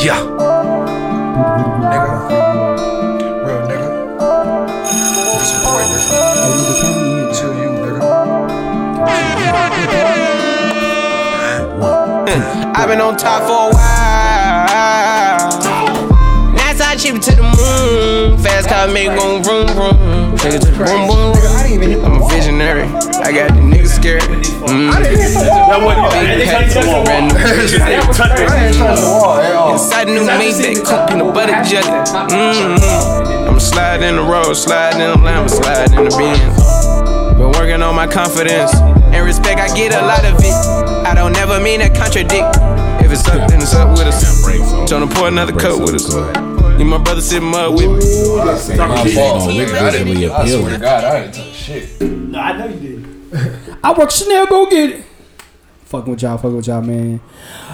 Yeah. Nigga. Real nigga. It's your boy, nigga. Chill you, nigga. I've been on top for a while. NASA chip to the moon. Fast car make go vroom vroom. Take it to the boom boom room. I'm a visionary. I got the niggas scared. Mm. That wasn't Big hat, touched the wall. random. They touched the wall. Inside new Maybach, cook peanut butter jelly. Mm-hmm. I'm sliding the road, sliding the lamb, sliding the Benz. Been working on my confidence and respect. I get a lot of it. I don't never mean to contradict. If it's up, then it's up with us. Tryna pour another cup with us. Need my brother sit mud with me. My fault, nigga. I didn't. Visually I swear to. God, I didn't touch shit. No, I know you did. I work Chanel, go get it. Fucking with y'all, fucking with y'all, man.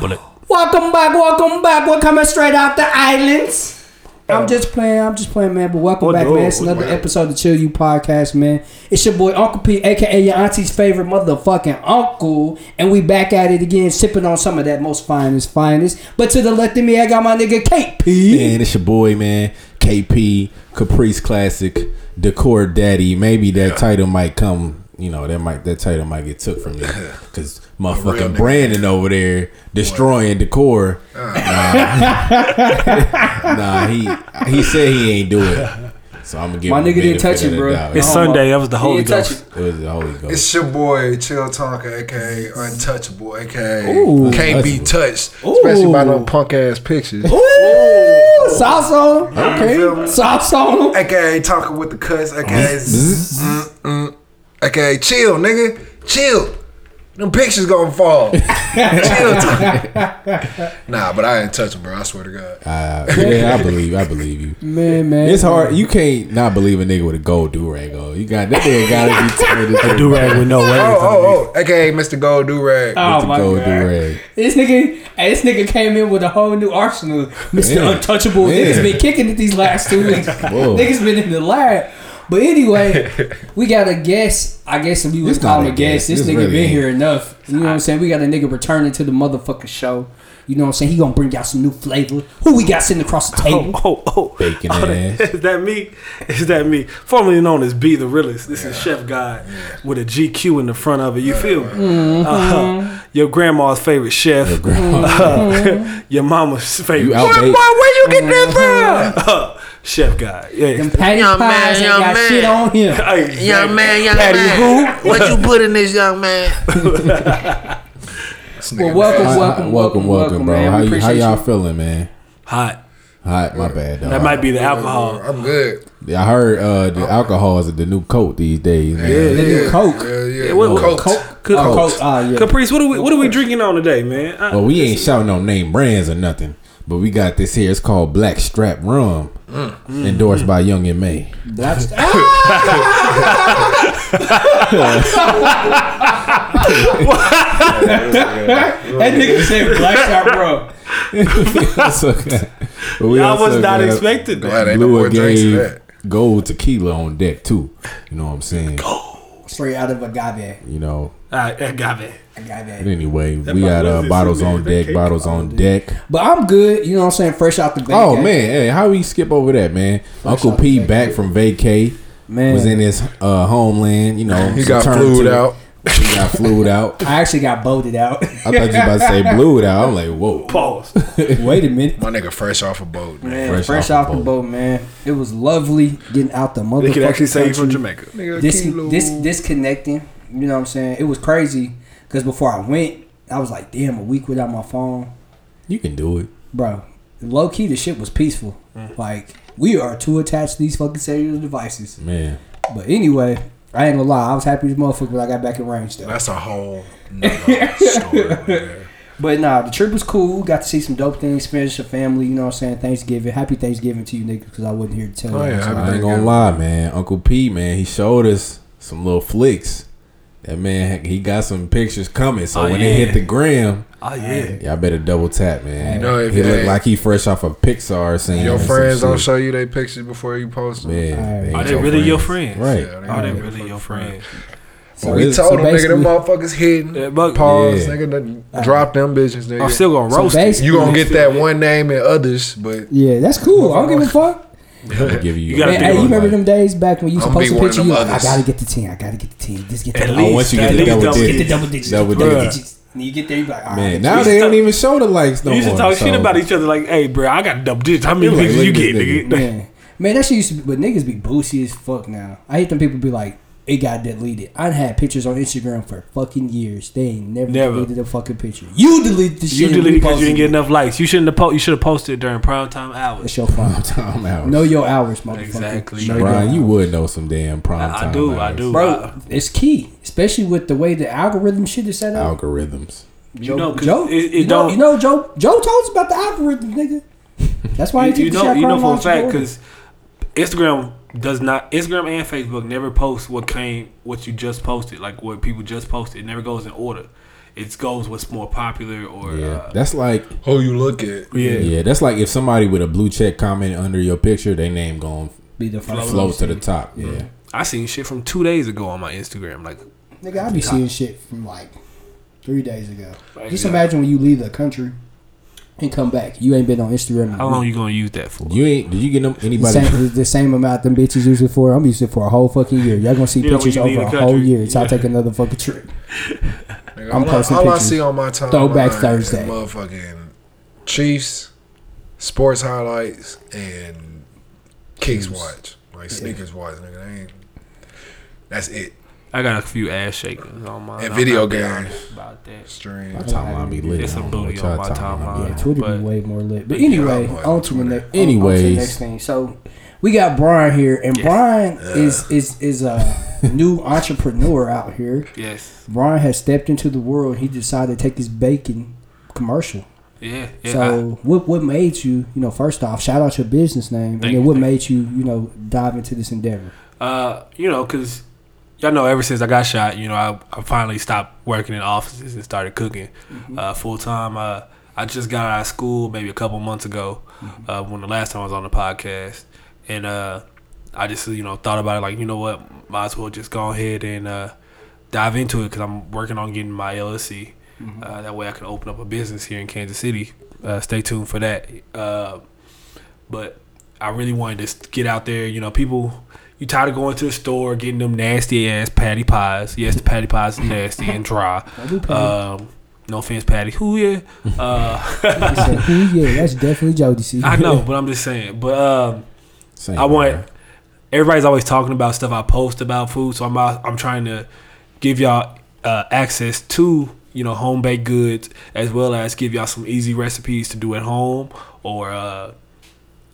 Bullet. Welcome back, welcome back. We're coming straight out the islands. I'm just playing, I'm just playing, man. But welcome Oh, back, no, man. It's another episode of the Chill You Podcast, man. It's your boy Uncle P, aka your auntie's favorite motherfucking uncle, and we back at it again, sipping on some of that most finest, finest. But to the left of me, I got my nigga KP. Man, it's your boy, man. KP, Caprice Classic, Decor Daddy. Maybe that title might come. You know, that might that title might get took from me because motherfucking. Brandon over there destroying Decor. Uh. Nah, nah, he he said he ain't do it. So I'm gonna give My nigga didn't touch it, bro. doubt. It's Oh, Sunday. That was the Holy Ghost. It was the Holy Ghost. It's your boy, Chill Tonka, aka Untouchable, aka Ooh. Can't Be Untouchable. Touched. Especially by Ooh. no punk ass pictures. Ooh, sauce on him. You feel me? Okay, sauce on. AKA talking with the cuts, AKA mm, mm, AKA chill, nigga. Chill. Them pictures gonna fall. nah, but I ain't touch him, bro. I swear to God. Uh, yeah, I believe. I believe you. Man, man. It's hard. You can't not believe a nigga with a gold do rag on. You got that nigga gotta be tired. Do rag with no way. Oh, oh, oh. AKA Mr. Gold Do Rag. Oh the my gold god. do rag. This nigga, this nigga came in with a whole new arsenal. Mr. Yeah. Untouchable. Yeah. Niggas been kicking it these last two weeks. Whoa. Niggas been in the lab. But anyway, we got a guest. I guess if we would It's call not him a a guest, guest. this This nigga really been ain't. here enough. You know what I'm saying? We got a nigga returning to the motherfucking show. You know what I'm saying? He gonna bring out some new flavor. Who we got sitting across the Oh, table? oh, oh. Bacon Oh, ass. Is that me? Is that me? Formerly known as B the Realist. This is Chef Guy with a GQ in the front of it. You feel me? Mm-hmm. Uh, your grandma's favorite chef. Your grandma. Uh, your mama's favorite. You out Boy, where you get that from? Uh, chef Guy. Yeah. Them patty Young pies man, ain't young got man. shit on him. Hey, Young man, young Patty man. What you put in this young man? Well, welcome, Hi- welcome, welcome, welcome, bro. man. How, We you, how y'all you. feeling, man? Hot. Hot, my bad, dog. That might be the alcohol. I'm good. Yeah, I heard uh, the alcohol is the new coat these days, man. The new Coke. Yeah, yeah. what- what- Coke. Coke. Coke. Oh, Coke. Ah, yeah. Caprice, what are we what are we drinking on today, man? I- Well, we ain't shouting no name brands or nothing, but we got this here. It's called Black Strap Rum, endorsed by Young and May. That's that nigga said black shot, bro. That's okay. But we I also was not got expecting that. Glad ain't no Blue more drinks Agave that. Gold Tequila on deck too. You know what I'm saying? Straight out of agave. You know. I, I got. But Agave. anyway, That we got uh, bottles on deck. Bottles on all deck. But I'm good. You know what I'm saying? Fresh out the bank. Oh man, hey, how we skip over that, man? Uncle P the back from vacay. Man. Was in his uh, homeland, you know. He got returned flued out. He got flued out. I actually got boated out. I thought you was about to say blued out. I'm like, whoa. Pause. Wait a minute. My nigga fresh off a boat, man. Man, Fresh fresh, off off, the the boat. man. It was lovely getting out the motherfucking They could actually say you from country. Jamaica. Nigga, Dis- kilo. this disconnecting. You know what I'm saying? It was crazy because before I went, I was like, damn, a week without my phone, You can do it. bro. Low key, the shit was peaceful. Mm. Like we are too attached to these fucking cellular devices. Man. But anyway, I ain't gonna lie, I was happy as motherfucker when I got back in range though. That's a whole nother story, man. But nah, the trip was cool. Got to see some dope things, finish the family. You know what I'm saying? Thanksgiving, happy Thanksgiving to you niggas because I wasn't here to tell Oh, you. yeah, I ain't gonna lie, man. Uncle P, man, he showed us some little flicks. That man, he got some pictures coming. So Oh, when yeah. it hit the gram, Oh yeah. y'all better double tap, man. You know, if he you look ain't- like he fresh off a Pixar scene. Your friends don't show you their pictures before you post them. Man, Alright. ain't Are they your really your friends. friends? Right. Yeah, they Are they really really your friends? So we it's- told so them, nigga, them motherfuckers hidden. Yeah, but- Pause, Yeah. nigga. done Drop them bitches, nigga. I'm still gonna roast it. basically- you gonna get that one name and others, but Yeah, that's cool. I don't give a fuck. I'm give you. You gotta Man, be hey, you one, remember them days back when you used to I'ma post be one of picture? them You like, I others. gotta get the ten. I gotta get the ten. Just get the At oh, once you get the least double double get the digits, double digits. double get the double digits. digits. And you get there, you be like, all Man, right. now they don't even show the likes no You used to talk shit so- about each other like, "Hey, bro, I got double digits. How many Like, pictures look you at get, this nigga?" Man, man, that shit used to be, but niggas be boozy as fuck now. I hate them people be like, it got deleted. I had pictures on Instagram for fucking years. They ain't never, Never. deleted a fucking picture. You deleted the shit. You and deleted because you didn't get enough likes. You shouldn't have. Po- you should have posted during prime time hours. It's your fault. Time hours. know your hours, motherfucker. Exactly. Know Brian, you would know some damn prime I, I time. do. I do. Bro, I- it's key, especially with the way the algorithm shit is set up. Algorithms. you know, 'cause Joe, it, it you, know, don't. you know, Joe, Joe told us about the algorithm, nigga. That's why he you, took you the know, shit you know for a fact because Instagram does not. Instagram and Facebook never post what came, what you just posted, like what people just posted. It never goes in order. It goes what's more popular or Yeah, uh, that's like who you look at? yeah. yeah, that's like if somebody with a blue check comment under your picture, their name going be the first float to the top. Yeah, I seen shit from two days ago on my Instagram. Like, Nigga, I be seeing shit from like three days ago. Like, Just yeah. imagine when you leave the country and come back. You ain't been on Instagram. in a how long week. you gonna use that for? you ain't. Did you get them The anybody? same, the same amount them bitches use it for. I'm using it for a whole fucking year. Y'all gonna see Yeah, pictures over leave a whole country. year until I Yeah. take another fucking trip. Nigga, I'm all, posting I, all I pictures. see on my timeline Throwback Thursday. motherfucking Chiefs, sports highlights, and Kicks watch, like sneakers watch. Nigga, That ain't, that's it. I got a few ass shakings on my And video I'm not games. about that. Stream. My timeline be lit. It's I a don't booty on y'all my timeline. Yeah, Twitter but- be way more lit. But anyway, Yeah, on to the Twitter. next. Anyways. on to the next thing. So we got Brian here, and Brian is is is a new entrepreneur out here. Yes. Brian has stepped into the world. He decided to take his bacon commercial. Yeah. yeah so what what made you you know first off shout out your business name and then what thank made you you know dive into this endeavor? Uh, you know, cause y'all know ever since I got shot, you know, I, I finally stopped working in offices and started cooking uh, full time. Uh, I just got out of school maybe a couple months ago uh, when the last time I was on the podcast, and uh, I just you know thought about it like you know what, might as well just go ahead and uh, dive into it because I'm working on getting my LLC. Uh, that way I can open up a business here in Kansas City. Uh, stay tuned for that. Uh, but I really wanted to get out there. You know, people, you tired of going to the store getting them nasty ass patty pies. Yes, the patty pies are nasty and dry. Um, no offense, Patty. Who yeah? Uh, He said, "Ooh, yeah, that's definitely Jody." See, I know, but I'm just saying. But um, Same I want here. everybody's always talking about stuff I post about food, so I'm out, I'm trying to give y'all uh, access to you know home baked goods as well as give y'all some easy recipes to do at home or uh,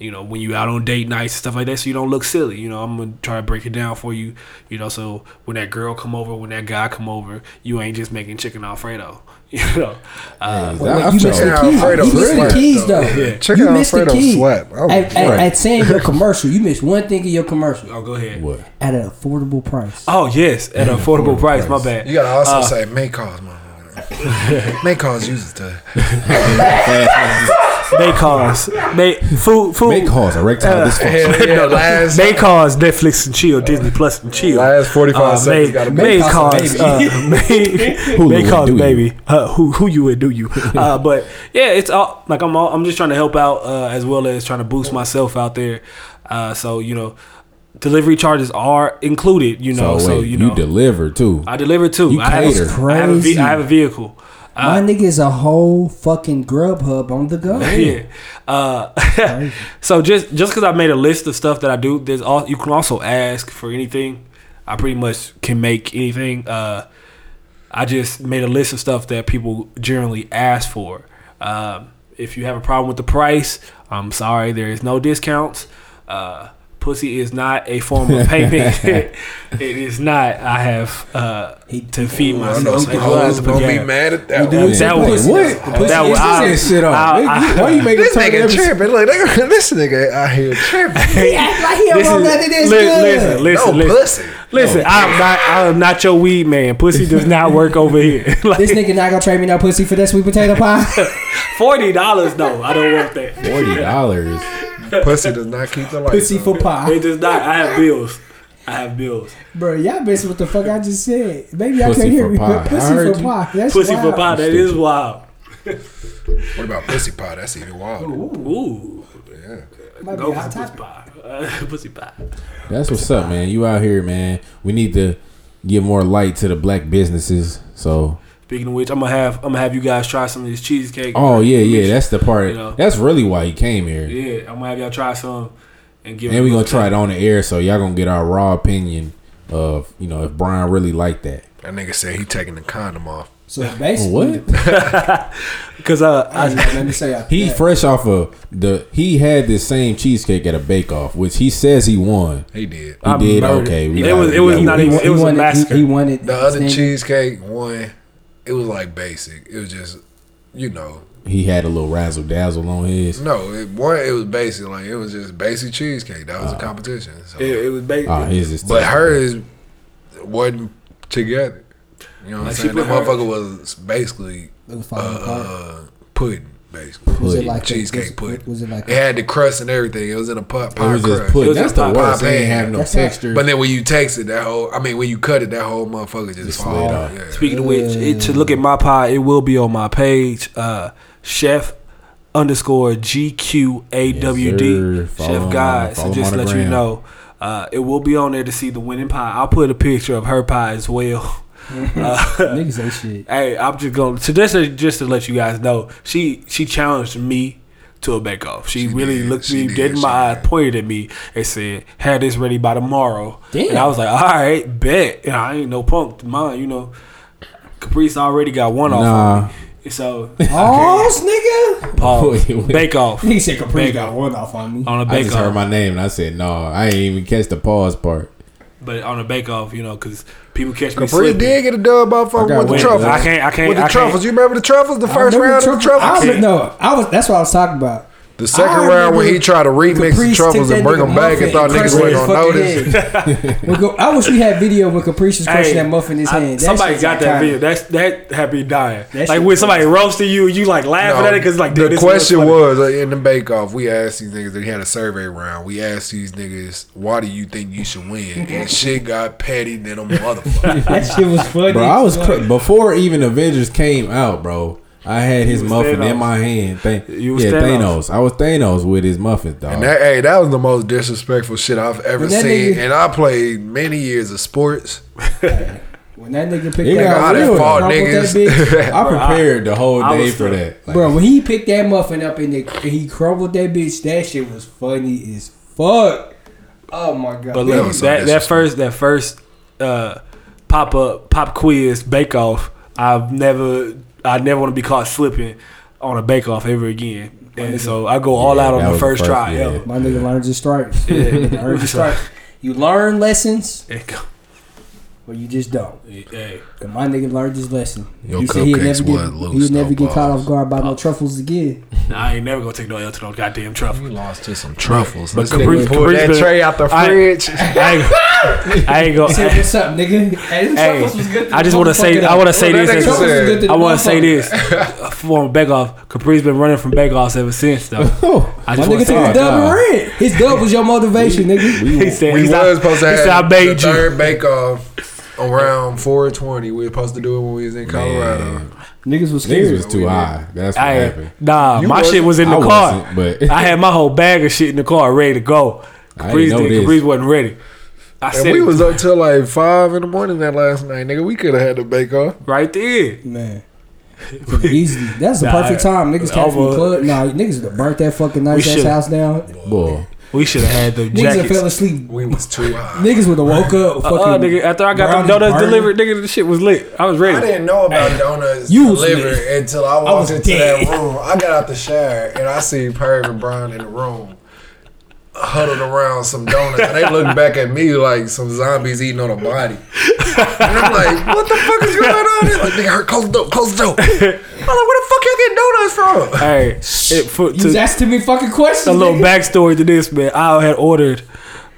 you know when you out on date nights and stuff like that, so you don't look silly. You know I'm gonna try to break it down for you. You know so when that girl come over, when that guy come over, you ain't just making chicken alfredo. You know. Uh, Hey, Wait, I you feel- missed the keys. Alfredo You missed the keys though. though. Yeah. Chicken You missed the Alfredo key. slap. Oh, At, at, at saying your commercial, you missed one thing in your commercial oh, go ahead. What? at an affordable price. Oh yes, at an affordable price. My bad. You gotta also Uh, say may cause, motherfucker. may cause uses to. May cause may food food May cause erectile dysfunction. Hell yeah, last may cause Netflix and chill, Disney Plus and chill. last forty five Uh, seconds may, got a may cause baby. uh, may, may cause baby uh, who who you would do you uh, but yeah it's all like I'm all, I'm just trying to help out uh, as well as trying to boost myself out there uh, so you know delivery charges are included you know So, so, wait, you you, know deliver too. I deliver too You I have, cater. I have a ve- I have a vehicle My nigga is a whole fucking Grubhub on the go. yeah. Uh, so just just because I made a list of stuff that I do, there's all you can also ask for anything. I pretty much can make anything. Uh, I just made a list of stuff that people generally ask for. Um, if you have a problem with the price, I'm sorry, there is no discounts. Uh, pussy is not a form of payment. it is not. I have uh, to feed I myself. know as well as hoes a gonna be mad at that do one. That was What? That was I, I- that shit up. I- Nigga, Why you making This turn nigga tripping. Look, this nigga out here tripping. He act like he don't Listen, know nothing is li- good. listen, listen, no listen. pussy. Listen, I'm not. I'm not your weed man. Pussy does not work over here. like This nigga not gonna trade me no pussy for that sweet potato pie. forty dollars. No, I don't want that. Forty dollars. Pussy does not keep the lights pussy on. for pie. It does not. I have bills. I I have bills. Bro, y'all missing what the fuck I just said. Maybe y'all can't hear for me. pie. but I Pussy for you. pie. That's Pussy wild. for pie. That is wild. What about pussy pie? That's even wilder. Ooh, Yeah. Might go for pussy topic. pie. Uh, pussy pie. That's what's up, man. You out here, man. We need to give more light to the black businesses. So, Speaking of which, I'm gonna have I'm gonna have you guys try some of this cheesecake. oh yeah, yeah. That's the part. You know. That's really why he came here. yeah. I'm gonna have y'all try some and give. And we a gonna look. try it on the air, so y'all gonna get our raw opinion of you know if Brian really like that. That nigga said he taking the condom off. So basically, What? Because uh, I I, let me say after He that. fresh off of the. He had this same cheesecake at a bake off, which he says he won. He did. He I did murdered okay. it. we It got was- it was not even- it was he a massacre. He, he wanted The other his cheesecake one, it was like basic. It was just, you know, He had a little razzle dazzle on his. no. It, one, it was basic. Like it was just basic cheesecake. That was a competition. So. it, it was basic. Ah, his is. but hers wasn't together. You know what Like, I'm she saying? That put her- motherfucker was basically It was uh, uh, pudding, basically. Was it pudding. like a- cheesecake was, pudding. Was it like It had the crust and everything. It was in a pot It pie was just crust. put. It was That's the worst. pie They ain't pan. have no That's texture. But then when you taste it, that whole I mean, when you cut it, that whole motherfucker just, Just fall off. off. Yeah. Speaking of which, it, to look at my pie, it will be on my page. Uh, Chef underscore GQAWD. Yes, Chef him Guy. So just on let you know, uh, it will be on there to see the winning pie. I'll put a picture of her pie as well. Uh, niggas ain't shit. hey, I'm just going to just to, just to let you guys know, she she challenged me to a bake off. She, She really did. looked She me did. dead in She my eye, did. pointed at me, and said, "Have this ready by tomorrow." Damn. And I was like, "All right, bet." And I ain't no punk, mine, you know. Caprice already got one off Nah. on me. So Oh, nigga. pause. Wait, wait. bake off He said Capri Bake got off. one off on me. on a I bake just heard my name and I said no. I ain't even catch the pause part. but on a bake off, you know, because people catch me Capri slipping. did get a dub off I with the one. truffles. I can't, I can't, with the I truffles. can't. You remember the truffles? The I first remember round of the truffle- I truffles. was, no, I was. That's what I was talking about. The second round when he tried to remix the Caprice truffles took and bring them back and muffin thought niggas crushed wasn't gonna fucking notice. head. Go- I wish we had video when Caprice was crushing Hey, that muffin in his I- hand. That somebody got that video. That's that had me dying. That like when somebody roasted you, you like laughing No, at it because like the this question was uh, in the bake off. We asked these niggas. They had a survey round. We asked these niggas, "Why do you think you should win?" And shit got petty than a motherfucker. That shit was funny. Bro, I was cr- before even Avengers came out, bro. I had his muffin Thanos. in my hand. Thank, You was yeah, Thanos. Thanos. I was Thanos with his muffin, dog. and that, hey, that was the most disrespectful shit I've ever When seen. nigga- and I played many years of sports. when that nigga picked It that got I muffin done real. up, fought that niggas. bitch. I prepared the whole I day was for still- that. Like, Bro, when he picked that muffin up and, the, and he crumbled that bitch, that shit was funny as fuck. Oh my god. But That look, was that, that first that first uh, pop up pop quiz bake off, I've never I never want to be caught slipping on a bake off ever again. And so I go all Yeah, out on the was the first, first- try yeah. ever. My nigga learns his stripes. Yeah. Learns his stripes. You learn lessons, There you or you just don't. Hey, And my nigga learned his lesson. Your he said he'd never get, loose, he'd never get caught off guard by no oh. truffles again. nah, I ain't never gonna take no L to no goddamn truffle. lost to some truffles. But This Capri- pulled that tray out the fridge. I ain't, I ain't gonna. "What's up, nigga?" Hey, them Hey, was good to I just want to say. I want to say this. that as- nigga Truffles was good to I want to say this. For Bake Off, Capri's been running from Bake Offs ever since, though. oh, I My just want nigga to say took that. the dub nah. and ran. His dub was your motivation, nigga. He said, We he's was supposed to have the third bake off around 420. We were supposed to do it when we was in Colorado. Man. Niggas was Niggas scared. was too high. That's what I happened. nah, You my shit was in the I car. wasn't, but- I had my whole bag of shit in the car ready to go. I Capri's, didn't know did, this. Capri's wasn't ready. I And said we was up till like five in the morning that last night, nigga. We could have had the bake off. right there. Man. Easily. That's the Nah, perfect time. Niggas came from the club. Nah, niggas would have burnt that fucking nice ass house down. boy, We should have had the Niggas that fell jackets. asleep. We was too high. Niggas would have woke up. Fucking Uh, nigga, after I got the donuts burning. delivered, nigga, the shit was lit. I was ready. I didn't know about donuts You was delivered lit. until I was walked into dead. that room. I got out the shower and I see Perv and Brian in the room huddled around some donuts. And they look back at me like some zombies eating on a body. And I'm like, what the fuck is going on? They're like, nigga, hurt, close the door, close the door. I'm like, where the fuck y'all getting donuts from? Hey, it, for, You was to, asking me fucking questions. a little nigga. backstory to this, man. I had ordered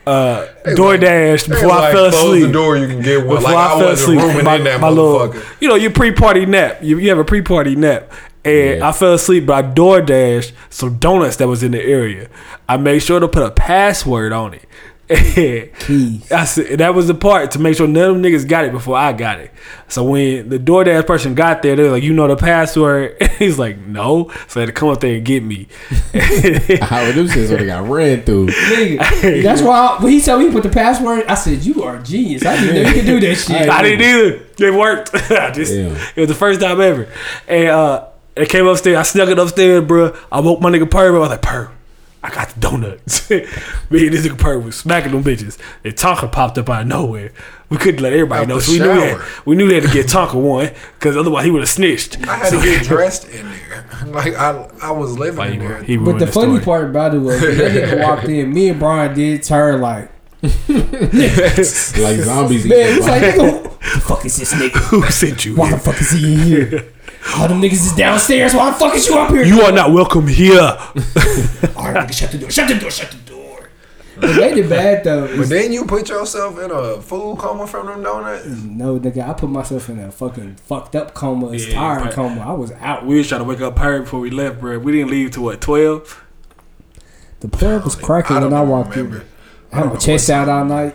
uh, DoorDash They before I like, fell close asleep. the door, you can get one. Before Like I, I fell wasn't asleep, rooming my, in that my little, you know, your pre-party nap. You, you have a pre-party nap, and Yeah. I fell asleep. But I door dashed some donuts that was in the area. I made sure to put a password on it. Keys. I said that was the part to make sure none of them niggas got it before I got it. So when the DoorDash person got there, they're like, "You know the password?" He's like, "No." So they had to come up there and get me. How them shits would have got ran through. Nigga, that's why I, when he told me he put the password, I said, "You are a genius. I didn't know you could do that shit." I didn't either. It worked. I just Damn. it was the first time ever. And uh it came upstairs. I snuck it upstairs, bro. I woke my nigga Perv. up. I was like, Perv, I got the donuts. Me and this nigga Perv was smacking them bitches. And Tonka popped up out of nowhere. We couldn't let everybody Out know, the so we knew we shower. had, we knew they had to get Tonka one, because otherwise he would have snitched. I had to get dressed in there. Like I, I was living in there. he But ruined the funny story. part about it was when that nigga walked in. Me and Brian did turn like, Like zombies. man, eating it's like, fire. nigga, what the fuck is this nigga? Who sent you? Why the here? fuck is he in here? All them niggas is downstairs. Why the fuck is you up here? You are not welcome here. All right, nigga, shut the door. Shut the door. Shut the door. What made it bad though But then you put yourself in a food coma from them donuts. no nigga. I put myself in a fucking fucked up coma, a Yeah, tired but- coma. I was out. We was trying to wake up Perv before we left, bro. We didn't leave till what twelve. The plug was cracking I when I walked remember. in. I had my chest out all night.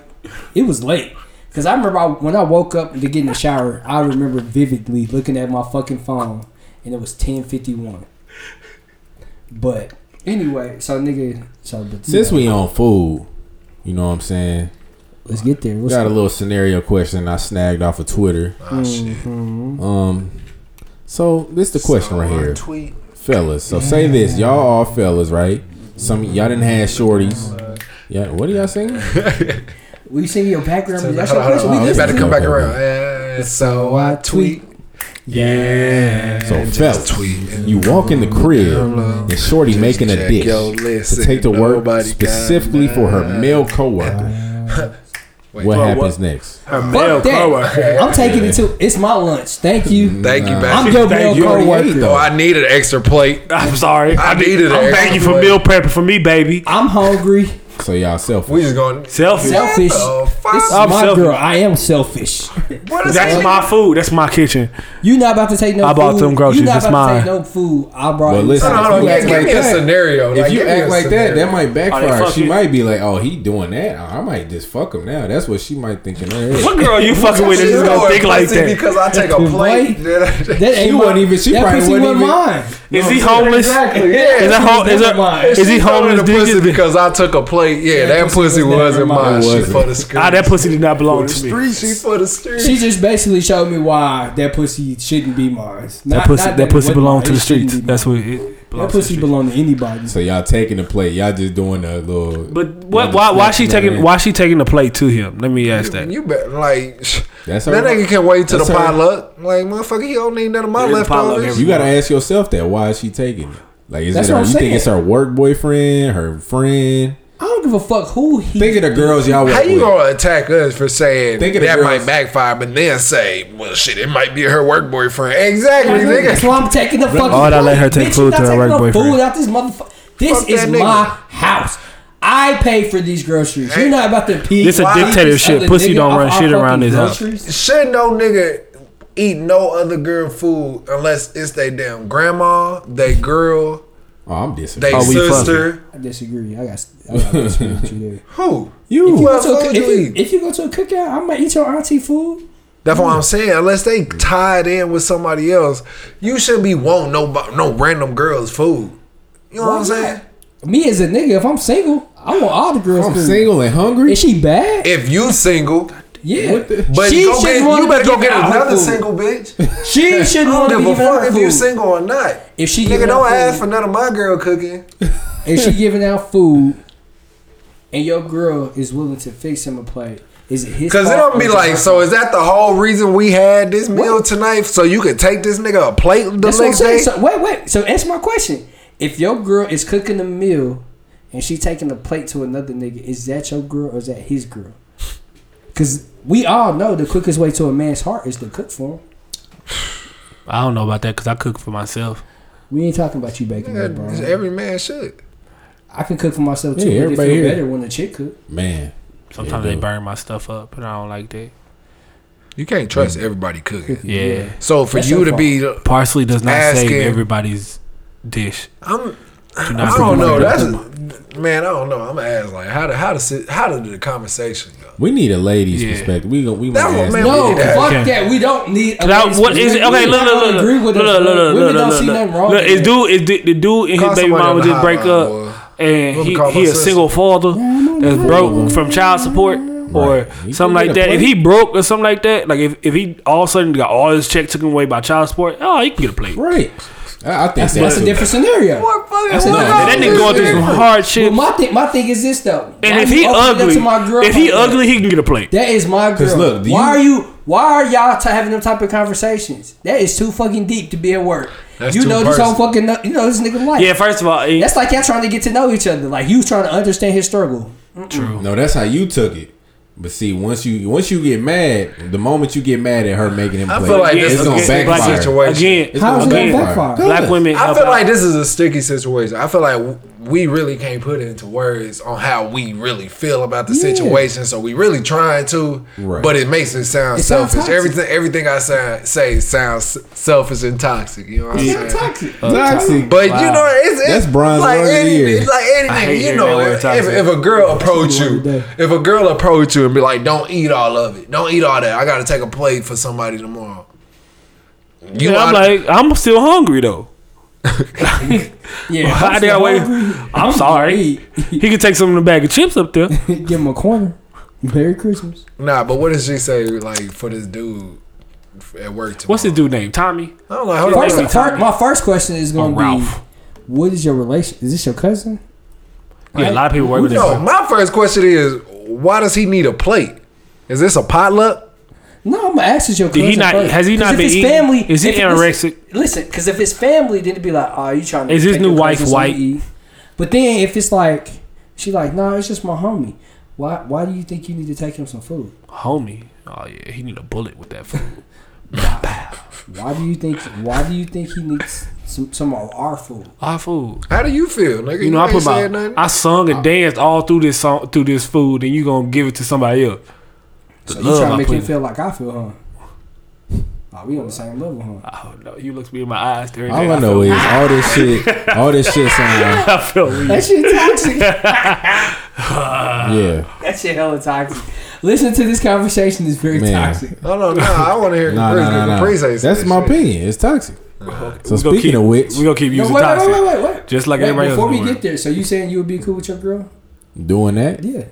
It was late. Cause I remember I, when I woke up to get in the shower, I remember vividly looking at my fucking phone, and it was ten fifty one. But anyway, so nigga, so but Since we on food, you know what I'm saying? let's get there. What's Got a little scenario question I snagged off of Twitter. Oh shit. Um, so this the question right So I here, Tweet. fellas. So say this, y'all all fellas, right? Some y'all didn't have shorties. Yeah, what are y'all saying? We sing your background. Hold on, That's hold your on, question. hold on. We You better listening. come back Okay, around. Yeah, so I tweet. Yeah. So Just fellas, tweet. you walk in the crib and shorty Just making a check dish to take to work specifically for her male coworker. Wait, What for happens what? next? Her male that. coworker. I'm taking it to. It's my lunch. Thank you. Thank you, Nah. man. I'm your Thank male you. You already ate, coworker. though. Oh, I needed an extra plate. I'm sorry. I needed I'm an thank you extra for meal prepping for me, baby. I'm hungry. So y'all selfish. We just going Selfish. Selfish. Oh. This is I'm my selfish. girl. I am selfish. What is That's that? my food. That's my kitchen. You not about to take no I food. bought them groceries. You not That's about to mine. take no food. I brought. But you listen, some Hold on, hold food. on. if Give act me a like scenario. If you act a like that, that might oh, backfire. fuck she you. might be like, "Oh, he doing that. I might just fuck him now." That's what she might think in her head. What girl you fucking with is gonna going think like pussy that? Because I take a Boy. plate. That She ain't wasn't even- she that probably pussy wasn't wasn't even- mine. Is he homeless? Exactly. Yeah. Is that home? Is Never mind. that is he She throwing homeless? the pussy because I took a plate. Yeah, that pussy pussy was wasn't mine. mine. She for the street. Ah, that pussy did not belong to me. street. She for the street. She just basically showed me why that pussy shouldn't be mine. That pussy, that pussy belonged to the streets. That's what it that belongs to. the pussy streets. belong to anybody. So y'all taking the plate. Y'all just doing a little. But what? Why? Why she taking? Why she taking the plate to him? Let me ask that. You bet like sh- That's that nigga can wait till the That's her. potluck. Like motherfucker, he don't need none of my Yeah, the potluck leftovers. You gotta ask yourself that. Why is she taking it? Like, is That's it her, what you I'm think it's her work boyfriend, her friend? I don't give a fuck who he. Think of the girls y'all work How you with. gonna attack us for saying Think of the that girls- might backfire, but then say, "Well, shit, it might be her work boyfriend." Exactly, That's nigga. why I'm taking the fucking. Oh, I let her take Bitch, food to her work boyfriend. Food out this motherfucker. This Fuck is that nigga. my house. I pay for these groceries. You're not about to pee. This a dictatorship. Pussy don't run shit around this house. Should no nigga eat no other girl food unless it's they damn grandma, they girl, Oh, I'm they disappointed. Oh, we sister. I disagree. I got. I got to disagree with you there. Who? If you, Who go else to a, if, you you, if you go to a cookout, I might eat your auntie food. That's what I'm saying. Unless they tied in with somebody else, you shouldn't be wanting no no random girl's food. You know what I'm saying? Me as a nigga, if I'm single, I want all the girls. I'm food. single and hungry. Is she bad? If you single, Yeah, but she go get, shouldn't you better go get giving out her another food. single bitch. She shouldn't don't want to give be a giving out fuck if food. you single or not. If she Nigga, don't out ask for none of my girl cooking. if she giving out food, and your girl is willing to fix him a plate, is it his? Cause it'll be like, so is that the whole reason we had this meal tonight? So you could take this nigga a plate the That's next day? So wait, wait. So answer my question. If your girl is cooking a meal and she taking a plate to another nigga, is that your girl or is that his girl? Because we all know the quickest way to a man's heart is to cook for him. I don't know about that because I cook for myself. We ain't talking about you baking, Yeah, that, bro. Because every man should. I can cook for myself too. Yeah, but it everybody feel here. better when the chick cook. Man, Sometimes Yeah, they burn my stuff up, and I don't like that. You can't trust everybody cooking. Yeah, So for That's you your to be, parsley does not save everybody's dish. I'm Do not I don't know. That's the- man. I don't know. I'm gonna ask like how to how to sit, how did the conversation go? We need a lady's Yeah. perspective. We gon' we That might one, ask man. No, we need to fuck Okay. that. We don't need. A Now, what is it? Okay, look, look, look, agree look, with look, us, look, look, Women look, don't look, see look. nothing wrong. Look, is dude is the, the dude and his baby mama just break up, boy. and he he a single father that's broke from child support. Or He something like that. If he broke or something like that, like if, if he all of a sudden got all his check taken away by child support, oh, he can get a plate. Right. I, I think That's, that's a different scenario. That's a- That nigga going through some hard shit. But my thing, my thing is this though. And Why if he open it up ugly, to my girl if he like that? ugly, he can get a plate. That is my girl. look, why you- are you? Why are y'all t- having them type of conversations? That is too fucking deep to be at work. That's you too know this whole fucking. You know this nigga life. Yeah, first of all, he- That's like y'all trying to get to know each other. Like you trying to understand his struggle. true. No, that's how you took it. But see, once you once you get mad, the moment you get mad at her making him I play, feel like it's this gonna is a Black- backfire. situation. Again, How is it gonna backfire. backfire? black women. I help feel out. like this is a sticky situation. I feel like w- we really can't put it into words on how we really feel about the Yeah. situation. So we really trying to, Right. but it makes it sound It selfish. Everything, everything I say, say sounds selfish and toxic. You know what I'm It's saying? not toxic. Uh, toxic. But you know, it's, it's That's Bron's like word any. It's like anything. You know, if, if a girl approach you, of the day. if a girl approach you and be like, "Don't eat all of it. Don't eat all that. I got to take a plate for somebody tomorrow." You Yeah, I'm like, I'm still hungry though. Yeah. How I'm did I wait? I'm sorry. He could take some of the bag of chips up there. Give him a corner. Merry Christmas. Nah, but what did she say? Like for this dude at work tomorrow? What's his dude name? Tommy. I don't know. Hold First, on. Maybe fir- Tommy. my first question is going to oh, Ralph. be, what is your relation? Is this your cousin? Yeah, a lot of people work with No, him. my first question is, why does he need a plate? Is this a potluck? No, I'm gonna ask is your Did he not- first. has he 'Cause not if been his eating- family? is he anorexic? Listen, because if his family, then it'd be like, oh, you trying to? Is his new your wife cousin something white? But then if it's like, she like, no, it's just my homie. Why? Why do you think you need to take him some food? Homie. Oh yeah, he need a bullet with that food. Why do you think? Why do you think he needs some some of our food? Our food. How do you feel, nigga? You know, I put my, nothing. I sung and danced all through this song, through this food, and you gonna give it to somebody else. The So you trying to make put him feel like I feel, huh? Oh, we on the same level, huh? Oh no, you look me in my eyes. Every All day. I know is all this shit, all this shit sound, I feel weak. That shit toxic. yeah. that shit hella toxic. Listen to this conversation is very Man. toxic. No, no, no. I want to hear Nah, Capri, nah, nah, nah. Capri say That's my shit. opinion. It's toxic. Uh, so We gonna speaking keep, of which, we gonna keep No, using wait, toxic, wait, wait, wait, wait. just like Wait, everybody before else. we get there, so you saying you would be cool with your girl? doing that, Yeah.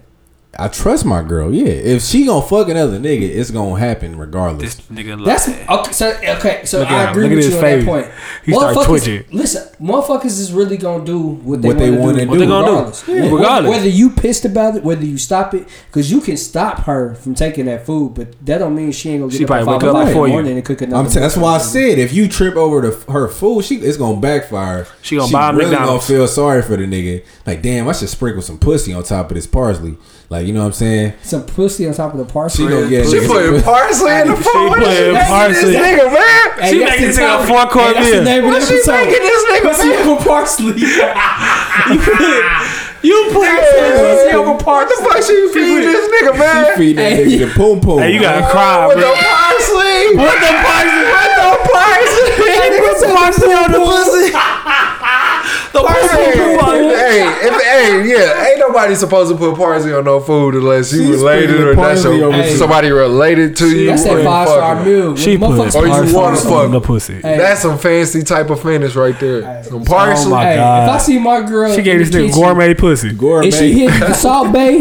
I trust my girl. Yeah, if she gonna fuck another nigga, it's gonna happen regardless. This nigga. That's like, okay. So okay, so I him. agree Look with his you face. on that point. He start Motherfuckers- twitching. Listen, motherfuckers is really gonna do what they What they want wanna do. do. What they gonna do. regardless. Yeah. Whether- Regardless. Whether you pissed about it, whether you stop it, because you can stop her from taking that food, but that don't mean she ain't gonna get She up probably wake up o'clock in before you. and cook another. I'm t- that's why I said if you trip over the, her food, she it's gonna backfire. She gonna buy really McDonald's. gonna feel sorry for the nigga. Like, damn, I should sprinkle some pussy on top of this parsley. Like, you know what I'm saying? some pussy on top of the parsley. She gonna get. She putting parsley in the She food. What putting she making parsley. This nigga, man. Hey, She making this nigga a four-course Hey, meal. the What she making this nigga, Pussy man? over parsley. you put Pussy over What the fuck she feeding this nigga, She man? feed that Hey. nigga the poom poom. Hey, you gotta cry, With bro. the parsley. What the parsley? With the parsley. Put some parsley on the pussy. The parsley Hey, on it. hey, if, hey, yeah, ain't nobody supposed to put parsley on no food unless you She's related putting or that's parsley your, over some- somebody related to you. That's or that you five star meal. She put Motherfuckers Or you wanna fuck. the pussy. Hey. That's some fancy type of finish right there. Some parsley. Oh my Hey, God. if I see my girl, She gave this nigga gourmet pussy. gourmet. and she hit the Salt Bae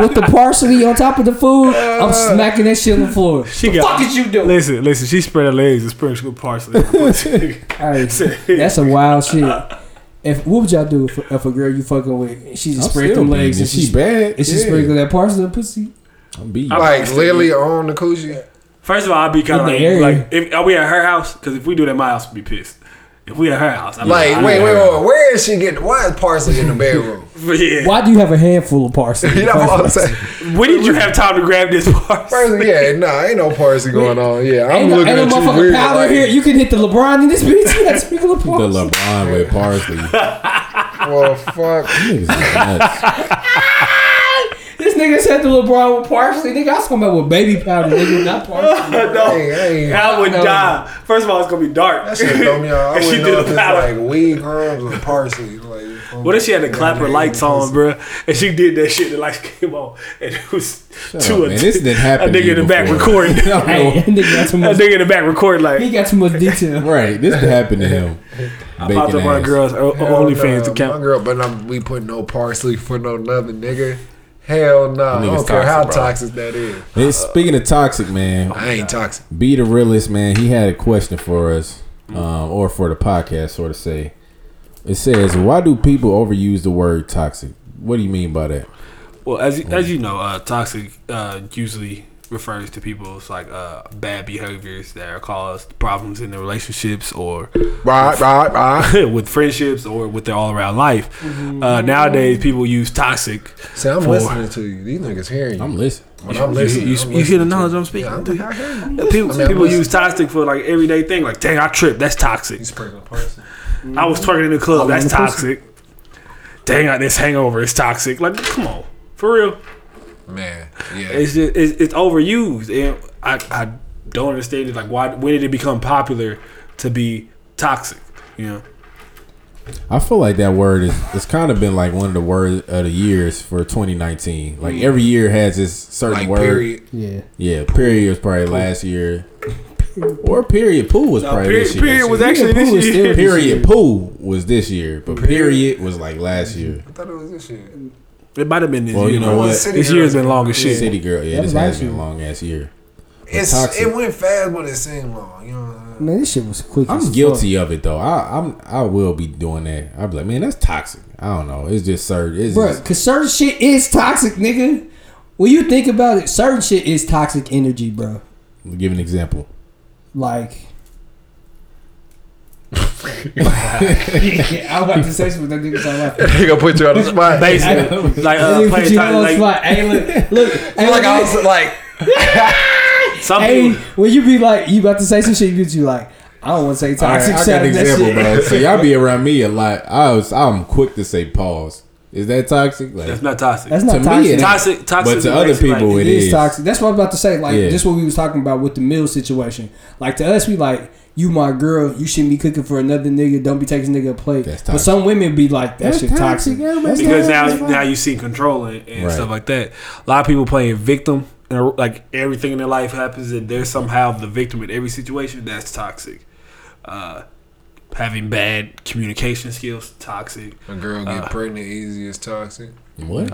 with the parsley on top of the food, I'm uh. smacking that shit on the floor. She the got- fuck is you doing? Listen, listen. She spread her legs and sprinkled parsley. on the pussy. Hey, that's a wild shit. If what would y'all do if, if a girl you fucking with, she just I'm spread them legs and it. she, she bad. and she yeah. sprinkle that parsley on the pussy? I'm beating. Like Lily on the coochie. First of all, I'd be kind of like, like, if are we at her house? Because if we do that, my house would be pissed. If we at her house, I'm Like, like, wait, wait, wait. Where is she getting? Why is parsley in the bedroom? Yeah. Why do you have a handful of parsley? you know what I'm saying? When did you have time to grab this parsley? Parsley, yeah, nah, ain't no parsley going on. Yeah, I'm Ain't no, looking ain't no at you motherfucking weird. powder like, here. You can hit the LeBron in this bitch. You got sprinkle of the parsley. The LeBron with parsley. well, fuck. Niggas is nuts. This nigga said the LeBron with parsley. Nigga, I was talking about with baby powder, nigga, not parsley. Hey, hey. I would No. die. First of all, it's gonna be dark. That shit throw me off. I she wouldn't did know if it's powder. like weed crumbs or parsley. Like, What if she had to clap her lights on, bruh, and she did that shit, the lights came on, and it was Shut two up, of man. This didn't happen A to nigga you in the back recording. I don't Hey, nigga got too a nigga in the back recording like He got too much detail. Right, this did happen to him. I popped up my girl's o- Hell OnlyFans nah, account. My girl, but I'm, we put no parsley for no nothing, nigga. Hell no. I don't care how toxic, bro. toxic that is. Hey, speaking of toxic, man, I ain't toxic. be the realest, man. He had a question for us, um, or for the podcast, sort of say. It says, "Why do people overuse the word toxic? What do you mean by that?" Well, as you, as you know, uh, toxic uh, usually refers to people's like uh, bad behaviors that are caused problems in their relationships or Right, right, right. with friendships or with their all around life. Uh, nowadays, people use toxic. See, I'm For- listening to you. These niggas hearing you. I'm listening. When I'm You, listening, you, I'm you hear the knowledge. I'm speaking Yeah, to? I, I hear you. People, I mean, I'm people listening. use toxic for like everyday thing. Like, dang, I tripped. That's toxic. You sprinkle parsley. I was twerking in the club. That's the pussy. toxic. Dang, I this hangover is toxic. Like, come on, for real. Man, yeah. It's just it's, it's overused, and I I don't understand it. Like, why? When did it become popular to be toxic? You know, I feel like that word is it's kind of been like one of the words of the years for 2019. Like mm. every year has this certain like, word. period. Yeah. Yeah, period was probably last year, or period pool was probably period, this year. period was Yeah, actually Pooh this year. Period pool was this year, but period was like last year. I thought it was this year. It might have been this Well, year. you know bro. what? City This year's Girls. been long as shit. City girl, yeah, That this was has been a year. long ass year. It's toxic. it went fast, but it seemed long. You know. What I'm saying? Man, this shit was quick. I'm fuck. guilty of it though. I, I'm I will be doing that. I'll be like, man, that's toxic. I don't know. It's just certain. It's Bruh, just, cause certain shit is toxic, nigga. When you think about it, certain shit is toxic energy, bro. give an example. Like, I was about to say something, that nigga started laughing. He gonna put you on the spot. Basically, like That uh, nigga playing put you on the like spot. Hey, look, look. Hey, like I look, was like, some hey, people. when you be like, you about to say some shit, you you like, I don't want to say All right, toxic. I got sound, an that example, shit. bro. So y'all be around me a lot. I was I'm quick to say pause. Is that toxic? Like That's not toxic. That's to not me, toxic. it toxic. Toxic. But to other people, like, it it is is. toxic. That's what I'm about to say. Like Yeah. just what we was talking about with the meal situation. Like to us, we like you my girl. You shouldn't be cooking for another nigga. Don't be taking nigga a plate. That's But some women be like that That's shit toxic. toxic, yeah, That's because now toxic. now you see controlling and Right. stuff like that. A lot of people playing victim, and like everything in their life happens, and they're somehow the victim in every situation. That's toxic. Uh, having bad communication skills, toxic. a girl get pregnant easy is toxic. what?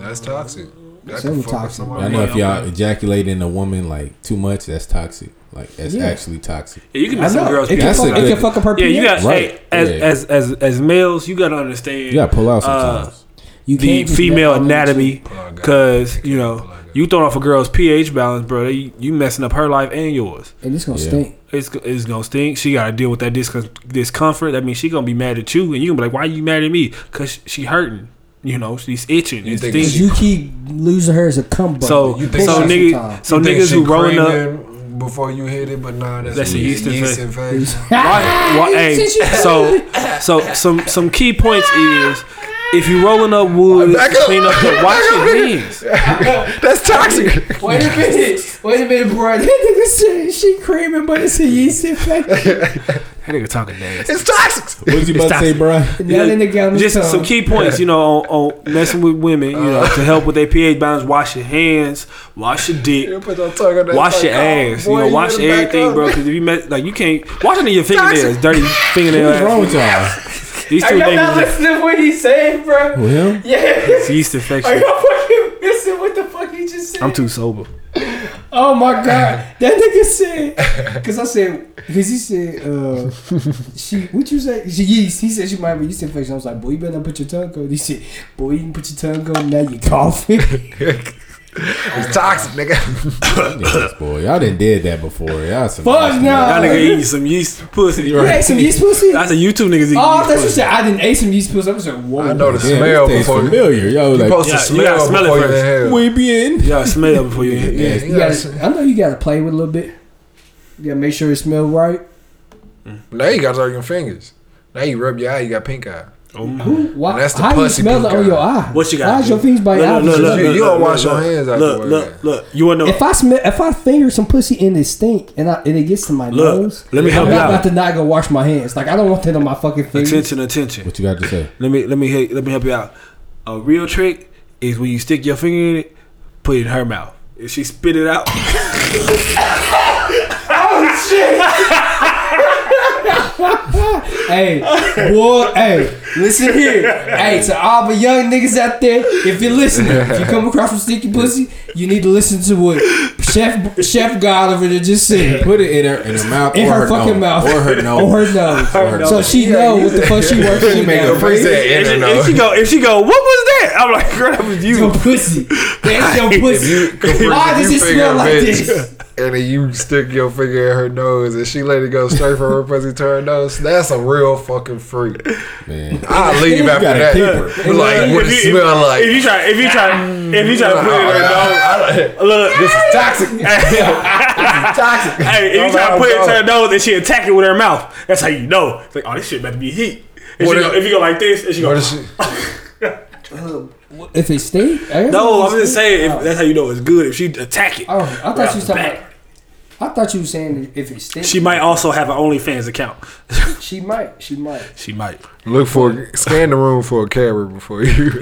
That's toxic. That So can fuck with toxic. somebody. I know if y'all ejaculate in a woman like too much, that's toxic. Like that's Yeah. actually toxic. Yeah, you can I mess some girls. It can, fuck, a it can fuck up her yeah, you got Right. hey, as, Yeah. as as as males, you got to understand You gotta pull out Uh, sometimes. You the can't just female let all that anatomy shit- Plug because you Plug know out. You throwing off a girl's pH balance, bro. They, you messing up her life and yours. And it's gonna Yeah. stink. It's it's gonna stink. She gotta deal with that discom- discomfort. That means she gonna be mad at you, and you gonna be like, "Why are you mad at me?" Cause she hurting. You know, she's itching. You It's think stinging. Cause you keep losing her as a cum bucket. So You think so she- niggas sometimes. so You think niggas she who rolling up. before you hit it, but nah, that's, That's a yeast infection. infection. Why, why, hey, so so some some key points is if you rolling up wood, Back up. clean up the wash your hands. That's toxic. Wait a minute. Wait a minute, bro. That nigga said she creaming, but it's a yeast infection. That nigga talking nasty. It's toxic. What was you about to say, bro? Now that nigga got on his Just some key points, you know, on, on messing with women, you know, to help with their pH balance. Wash your hands, wash your dick, You put your tongue on wash your. Oh, ass, you know, wash everything, bro. Because if you mess, like, you can't wash under your fingernails, dirty fingernails. What's wrong with y'all? These two niggas, listening to what he's saying, bro? Well, Yeah. it's yeast infection. fucking missing what the fuck he just said? I'm too sober. Oh my god, that nigga said. Because I said, because he said, uh, she, what you say? She yeast. He said she might have a yeast infection. I was like, boy, you better not put your tongue on. He said, boy, you can put your tongue on. Now you coughing. It's toxic, nigga. niggas, boy, y'all done did that before. Y'all some Fuck nasty no. Y'all nigga eating some yeast pussy. You ate some yeast pussy? That's a YouTube niggas eating Oh, yeast that's what you pussy. said. I didn't ate some yeast pussy. I was like, whoa. I know the Yeah, smell this tastes before you. familiar. Yo, You like, supposed Yeah, to you gotta smell smell it before you first. inhale. we bien. Yeah, smell before you. Yeah, Yeah. you You gotta, gotta, I know you gotta play with a little bit. You gotta make sure it smells right. now you got to your fingers. Now you rub your eye, you got pink eye. Oh why, that's the how do you smell it pink on your eye? What you got? Why is your fingers by your eye? Look, look, look, You- look, you don't wash your hands Look, afterwards. look, look. You want to know? If I smell, if I finger some pussy and it stink and, I, and it gets to my Look, nose, let me help I'm you not out. about to not go wash my hands. Like I don't want that on my fucking fingers. attention, attention. What you got to say? Let me let me let me help you out. A real trick is when you stick your finger in it, put it in her mouth. If she spit it out, Hey, boy, hey, listen here. Hey, to all the young niggas out there, if you're listening, if you come across some sticky pussy, you need to listen to what Chef Chef God over there just said. Put it in her in her mouth In or her, her, fucking nose. mouth. or her nose. Or her nose. Or her So she know what the fuck she working She with make a face Said if, in she, her if she go, if she go, what was that? I'm like, girl, that was you. Your pussy. That's your pussy. Why does it smell like this? And then you stick your finger in her nose and she let it go straight from her pussy to her nose. That's a real fucking freak. Man. I leave You after gotta that. keep. Like what it If you- smell like. If you try, if you try, if you try to put it in her nose, look, this is toxic. this is toxic. Hey, if you try to put it to her nose and she attack it with her mouth, that's how you know. It's like, oh, this shit better be heat. If, What she if- go, if you go like this, and she go, What is she? If it stink? No, I'm it just saying if, that's how you know it's good. If she attack it, Oh, I thought you was off the talking about. I thought you were saying if it stinks. she might also have an OnlyFans account. She might. She might. she might. Look for scan the room for a camera before you.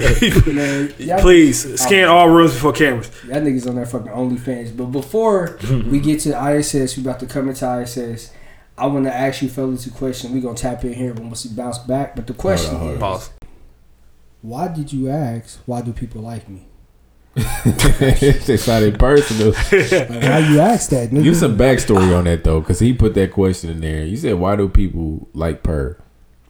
Man, Please scan oh. all rooms before cameras. y'all niggas on their fucking OnlyFans. But before we get to ISS, we about to come into ISS. I want to ask you fellas a question. We gonna tap in here once we bounce back. But the question hold is, Pause. Why did you ask? Why do people like me? they sounded personal. Like, why you ask that? Nigga? Give some backstory on that though, because he put that question in there. You said, "Why do people like per?"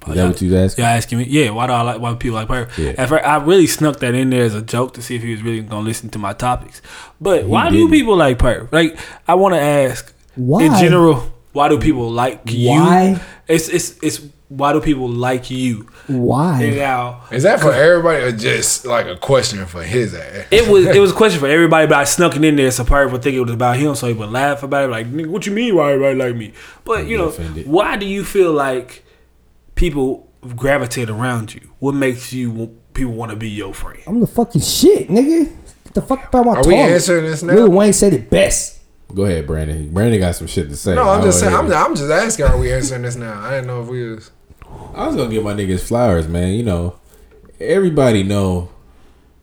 Is that what you was asking? Y'all asking me? Yeah. Why do I like? Why do people like her? Yeah. At first, I really snuck that in there as a joke to see if he was really gonna listen to my topics. But why do didn't. people like her? Like, I want to ask Why? in general. Why do people like you? Why? It's it's it's why do people like you? And Why? now Is that for everybody or just like a question for his ass? it was it was a question for everybody, but I snuck it in there so probably would think it was about him, so he would laugh about it. Like, nigga, what you mean? Why everybody like me? But you know, offended. why do you feel like people gravitate around you? What makes you people want to be your friend? I'm the fucking shit, nigga. What the fuck about my Are we toilet? answering this now? Lil Wayne said it best. Go ahead, Brandon. Brandon got some shit to say. No, I'm just saying. I'm. I'm just asking. Are we answering this now? I didn't know if we was. I was gonna give my niggas flowers, man. You know, everybody know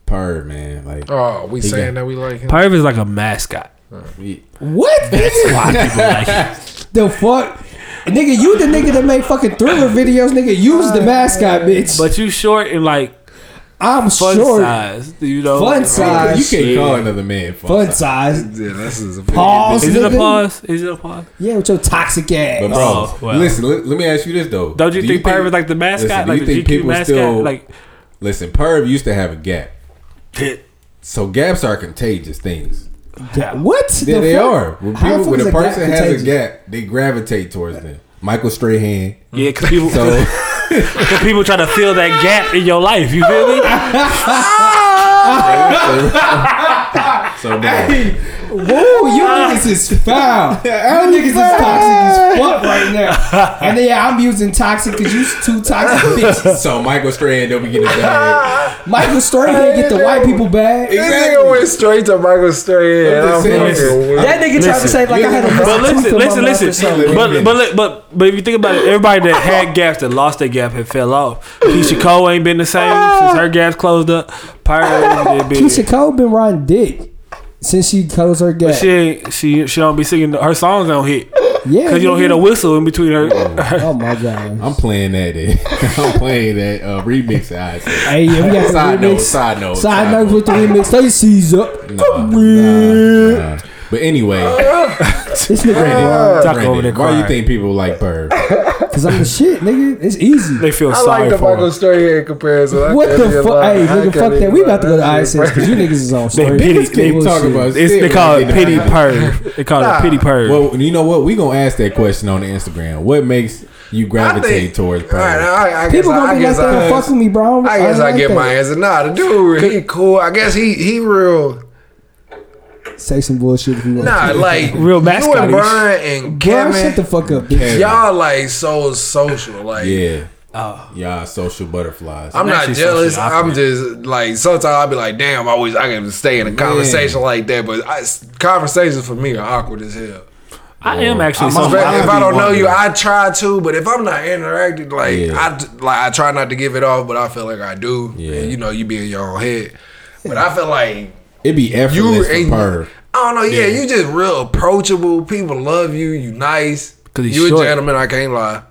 Per, man. Like, Oh, we saying got- that we like him. Perv is like a mascot. we- What? nigga? Why people like him? the fuck? Nigga, you the nigga that made fucking thriller videos, nigga. Use the mascot, bitch. But you short and like I'm fun short. size, you know. Fun size. you can't Yeah. call another man fun. Fun size. size. Yeah, this is a Pause. Is it a nigga. pause? Is it a pause? Yeah, with your toxic ass. But bro, Oh, well. listen. Let, let me ask you this though. Don't you Do think Perv is like the mascot, listen, do like you the think GQ people mascot? still- like, Listen, Perv used to have a gap. So gaps are contagious things. Yeah, what? Yeah, The they fuck? are. When, people, fuck when is a a gap person has a gap, they gravitate towards them. Michael Strahan. yeah, because people, So cause people try to fill that gap in your life. You feel me? so bro, Whoa, ah. you niggas is foul. You niggas is toxic as fuck right now. And then yeah, I'm using toxic because you two toxic bitches. so Michael Strahan don't be getting the bag. Michael Strahan get the white people bag. This nigga went straight to Michael Strahan. I'm I'm just saying. fucking weak. That nigga tried to say like I had a But missing tooth listen, my listen, mouth listen. But but but but if you think about it, everybody that had gaps that lost their gap had fell off. Keyshia Cole ain't been the same since her ah. gaps closed up. Pirate been. Keyshia Cole been riding dick since she closed her gap. She ain't, she she don't be singing her songs don't hit yeah, because you don't hear the whistle in between her. Oh my god. I'm playing that. eh. I'm playing that uh, remix. I said. Hey, yeah, we got the Side remix. note, side note, Side side note note. with the remix. They seize up. Nah, nah, nah. But anyway, This nigga blind. Talk over there Brandon, why you crying. think people like Perv? Cause I'm the shit, nigga. It's easy. They feel I sorry like the for Michael her. Strahan comparison. I What can't the even fuck? lie. Hey, I nigga, can't fuck that. even We lie. about to go to That's ISS because you niggas is on story. pity- Niggas they bullshit. talk about- It's, they call it pity the- perv. They call Nah. it pity perv. Well, you know what? We gonna ask that question on the Instagram. What makes you gravitate think- towards All right, Perv? I, I guess, People I, gonna I be like guess that I, and fuck with me, bro. I guess I, like get that. my answer. Nah, the dude, he cool. I guess he he real. Say some bullshit if you want. Nah, like Real You mascot. and Brian and Bro, Kevin, shut the fuck up, bitch. Kevin. y'all like so social. Like Yeah, Oh, Y'all social butterflies. I'm, I'm not jealous. I'm just like sometimes I'll be like, damn, I wish I could stay in a conversation like that. But I, conversations for me are awkward as hell. I am actually. I'm so a- if I don't know you. I try to. But if I'm not interacting, like Yeah. I like I try not to give it off, but I feel like I do. Yeah. And, you know, you be in your own head. But I feel like It'd be effortless and- for her. I don't know. Yeah, Yeah. you just real approachable. People love you. You nice. 'Cause he's you short. a gentleman. I can't lie.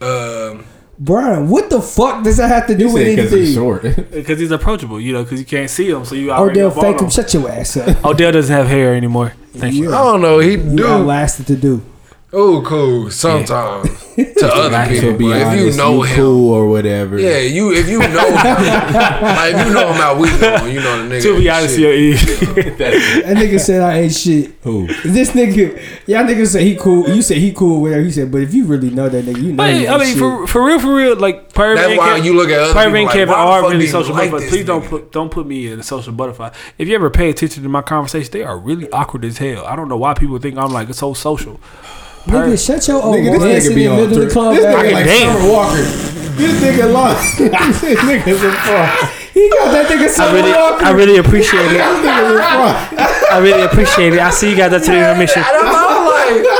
Um, Brian, what the fuck does that have to do You with said because he's anything? short. because he's approachable, you know, because you can't see him, so you already Odell up on fake him. him. Shut your ass up. Odell doesn't have hair anymore. Thank you. I don't know. He You do. outlasted to do. Oh, cool. Sometimes to other Like, people, to be but if honest, you know him, cool or whatever. yeah, you if you know him, like if you know him how we know, you know the nigga. To be honest, shit. yeah, That nigga said I ain't shit. Who? This nigga, y'all niggas say he cool. You say he cool, whatever. He said, but if you really know that nigga, you know. But he I ain't mean, shit. for for real, for real, like Pervin That's why Kevin, you look at other Pervin people and like, Kevin are really social like butterflies. this Please don't put don't put me in a social butterfly. If you ever pay attention to my conversation, they are really awkward as hell. I don't know why people think I'm like so social. Nigga, shut your old Nigga, this ass nigga in be the on middle of the club. This nigga like Damn. Summer Walker. This nigga lost. this nigga's a fraud. He got that nigga I really, Walker. I really appreciate it. This nigga's a fraud. I really appreciate it. I see you got that to the intermission. And I'm all like, what the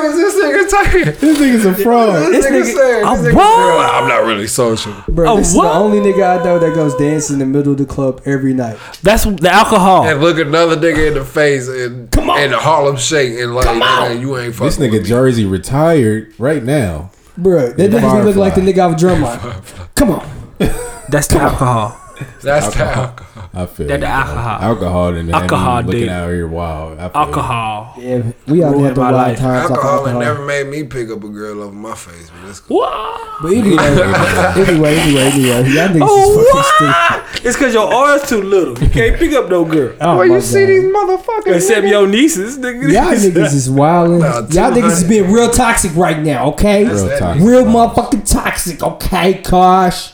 fuck is this nigga talking? This nigga's a fraud. This, nigga, nigga- saying, this nigga, nigga I'm not really social. Bro, this what? is the only nigga I know that goes dance in the middle of the club every night. That's the alcohol. And look another nigga in the face and Come on. and the Harlem Shake and like, nigga, you ain't fucking This nigga with me. Jersey retired right now. Bro, that Yeah, definitely look like the Firefly. nigga off Drumline. Come on. That's the alcohol. That's the alcohol. I feel That the alcohol. alcohol and Alcohol alcohol looking dick. out here wild. I feel. Alcohol. Yeah, we out there Ruined at the wild life. times. Alcohol alcohol. never made me pick up a girl over my face, but that's cool. What? But anyway, anyway, anyway, anyway, y'all niggas Oh, is fucking oh, stupid. It's because your arm's too little. You can't pick up no girl. Oh, Where my you see these motherfuckers? Except nigga? your nieces, nigga. Y'all niggas is wilding. About Y'all niggas is being real toxic right now, okay? Real toxic. Real motherfucking toxic, okay, Kosh?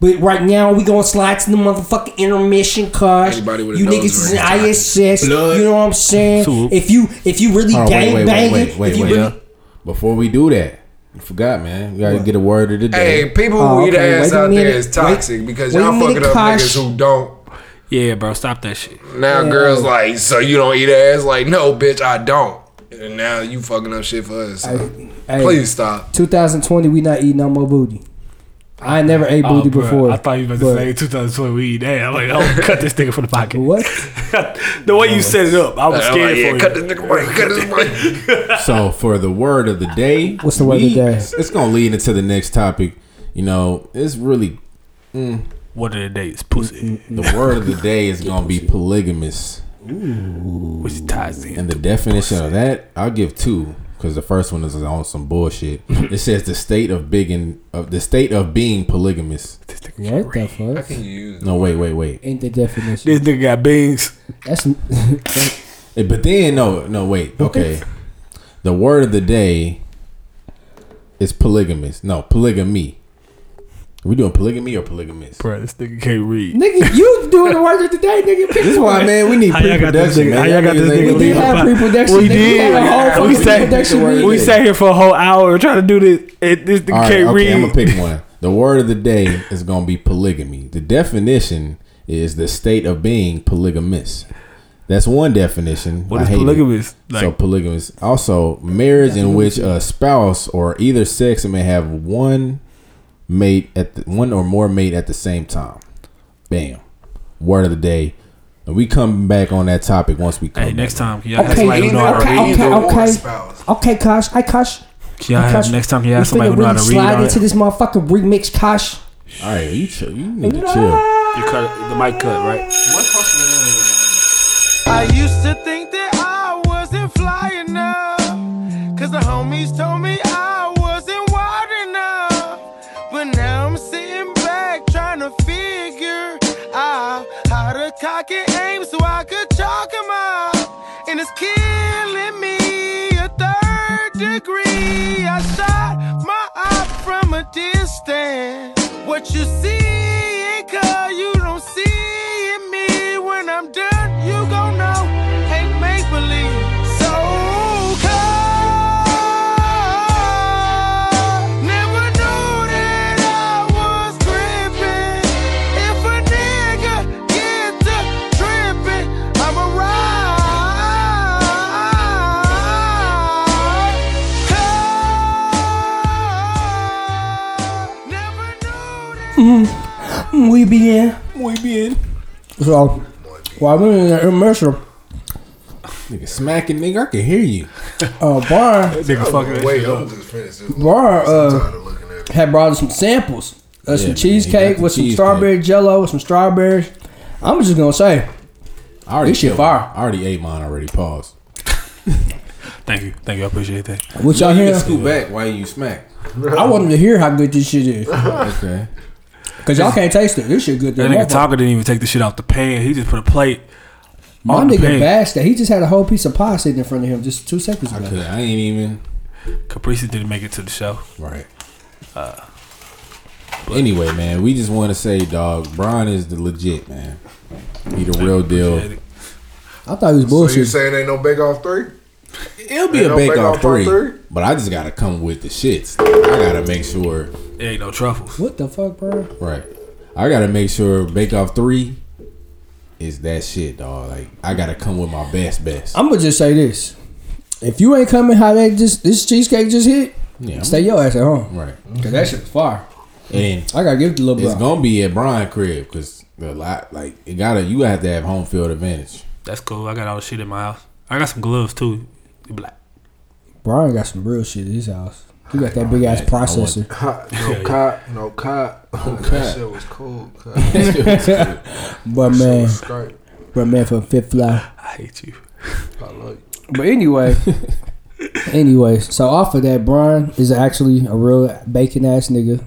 But right now we gonna slide to the motherfucking intermission, Kosh. Anybody with a You niggas is in ISS. Blood. You know what I'm saying? Swoop. If you if you really Hold on, gang wait, wait, banging, wait, wait, if you wait, really wait. Before we do that, I forgot, man. We gotta get a word of the day. Hey, people Oh, who eat okay, ass out there minute. is toxic because wait a y'all fucking up Kosh. niggas who don't. Yeah, bro, stop that shit. Now Yeah. girls like, so you don't eat ass? Like, no, bitch, I don't. And now you fucking up shit for us. So Hey, please stop. 2020, we not eating no more booty. I never ate booty Oh, before. I thought you was but- about to say 2020 weed. Damn, I'm like, I'll cut this nigga from the pocket. What? the way you set it up, I was uh, I'm scared like, yeah, for cut you. this nigga break, cut this break. So for the word of the day, What's the word of the day? It's gonna lead into the next topic. You know, it's really mm, What are the days? Pussy. Mm, mm, the word of the day is gonna be polygamous, Which ties in. and the definition of that I'll give two because the first one is on some bullshit. it says the state of being of the state of being polygamous. What the How fuck? can use No, wait, wait, wait. Ain't the definition. This nigga got beans. That's Eh, But then no, no, wait. Okay, the word of the day is polygamous. No, polygamy. Are we doing polygamy or polygamous? Bro, this nigga can't read. nigga. You doing the work of the day, nigga. Pick This is why, man, we need How y'all got this pre-production. man. how y'all got this Y'all nigga niggas We did ain't- have pre-production. We did. had a We fucking sat- we sat here for a whole hour trying to do this. It, this nigga All right, can't okay, I'm gonna pick one. The word of the day is gonna be polygamy. The definition is the state of being polygamous. That's one definition. What I is hate it. polygamous? so Like, polygamous. Also, marriage in which a spouse or either sex may have one mate at the, one or more mate at the same time. Bam. Word of the day. And we come back on that topic once we come. hey, next time, can y'all Okay, somebody who know how to okay, okay, okay. Okay, Kosh. I Kosh. Can y'all have, Kosh, next time, can y'all we have somebody finna who know how to read slide into it? this motherfucking remix, Kosh. All right, you chill. You need to chill. You cut the mic cut, right? I used to think that I wasn't fly enough. Cause the homies told me It's killing me a third degree. I shot my eye from a distance. What you see Muy bien. Muy bien. So, while we're in the immersion, Nigga smacking, nigga. I can hear you. uh, Bar, Nigga fucking that Wait, I'm up. just finish this. Bar, uh, looking at it. had brought us some samples. Uh, Yeah, some man, cheesecake he got the with some cheesecake. strawberry jello with some strawberries. I'm just gonna say, I already This shit killed fire. mine. I already ate mine already. Pause. Thank you, thank you. I appreciate that. what y'all you hear? can scoot back while you smack. I want them to hear how good this shit is, Okay. Cause y'all can't taste it. This shit good. That than nigga motherfucker. Talker didn't even take the shit off the pan. He just put a plate. My on the nigga pan. bashed that. He just had a whole piece of pie sitting in front of him just two seconds I ago. could. I ain't even. Caprice didn't make it to the show. Right. Uh, anyway, man, we just want to say, dog, Brian is the legit man. He the real deal. I thought he was So you bullshit. saying ain't no bake off three? It'll be Ain't a no bake Bake off Off three, three? but I just gotta come with the shits. I gotta make sure. It ain't no truffles. what the fuck, bro? Right. I gotta make sure Bake Off three is that shit, dog. Like I gotta come with my best, best. I'm gonna just say this: if you ain't coming, how they just this cheesecake just hit, Yeah. I'm- stay your ass at home. Right. Cause that shit was fire. And I gotta give it to little it's bro. gonna be at Brian crib because the lot like it gotta you have to have home field advantage. That's cool. I got all the shit in my house. I got some gloves too. Black. Brian got some real shit in his house. He got that big ass man, I want- processor. Hot, no cop, no cop. No cop. That shit was cool. But man, but man from Fifth Fly. I hate you. I like. But anyway, anyway, so off of that, Brian is actually a real bacon ass nigga.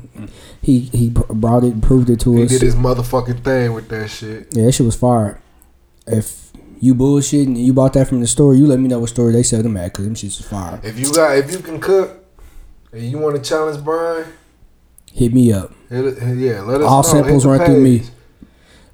He he brought it, and proved it to He us. did his motherfucking thing with that shit. Yeah, that shit was fired. If you bullshit and you bought that from the store, you let me know what store they sell them at, cause them shits was fire. If you got, if you can cook, and you want to challenge Brian, Hit me up. hit it- yeah, let us All know. samples run through me. page.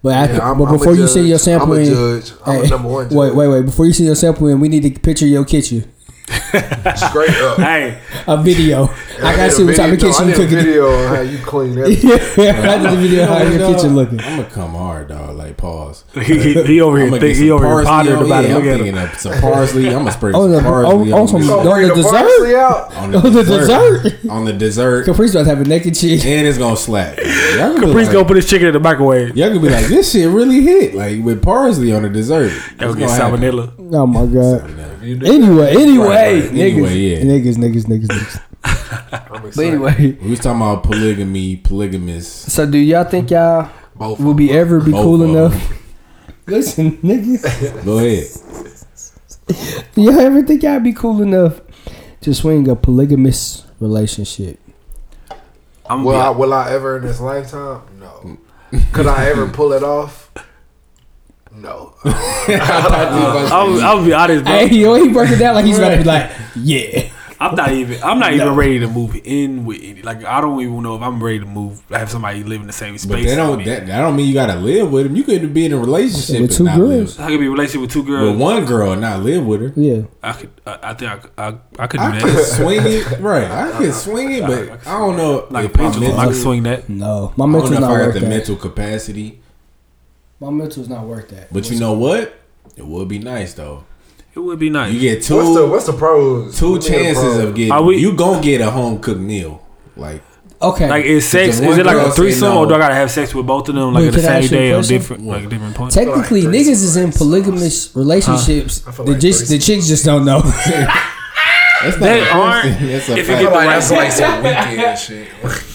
But after, Yeah, but before you send your sample I'm a in, judge. I'm Hey, a number one. Judge. wait, wait, wait. Before you send your sample in, we need to picture your kitchen, Straight up. Hey, a video. I gotta did a see what type of video- kitchen no, you I did a cooking. video on how you clean everything. yeah, I did the video how your kitchen looking. I'm gonna come hard, dog. Like pause. he, he, he over here I'ma think he over here parsley on- about yeah, it. Look I'm at thinking of some parsley. I'm gonna spray Oh, some parsley oh, on, oh, some- this- On the the dessert? out. on the Oh, the dessert. dessert. on the dessert, Caprice about to have a naked chick. and it's gonna slap. Y'all gonna, Caprice like, gonna put his chicken in the microwave. y'all gonna be like, this shit really hit. Like with parsley on the dessert. That would It's get gonna happen. salmonella. Oh my god. Salmonella. Anyway, anyway, Right, right. niggas, Anyway, yeah. niggas, niggas, niggas, niggas. But anyway, We was talking about polygamy, polygamous. so do y'all think y'all Both will be ever be Both cool enough? Listen, niggas, Go ahead. do y'all ever think y'all be cool enough to swing a polygamous relationship? I'm Will I, will I ever in this lifetime? No. Could I ever pull it off? No. I'm, I'm gonna be honest, bro. Hey, yo, he broke it down like he's gonna be like, yeah. I'm not even. I'm not even ready to move in with any. Like I don't even know if I'm ready to move. Have somebody live in the same space. But that don't that, that don't mean you gotta live with him. You could be in a relationship With and two not girls. I could be in a relationship with two girls. with one girl and not live with her. Yeah. I could. I, I think I, could- I, I could do I that. can swing it, right? I can swing it, but I don't know like if my pendulum, I mental, can swing that. No, my I don't know if not I got the that. mental capacity. My mental's not worth that. But you know what? It would be nice though. It would be nice. You get two what's the what's the pros? two Give chances pros. of getting. Are we- you gonna get a home cooked meal. Like Okay. like is sex? Is it like a say threesome, or do I gotta have sex with both of them like Wait, at the same a day or question? different, like different points? Technically, like niggas is in polygamous relationships. I feel The, like chicks, the chicks just don't know. that's not They aren't. That's a If you get the Like, right that's like some weekend shit.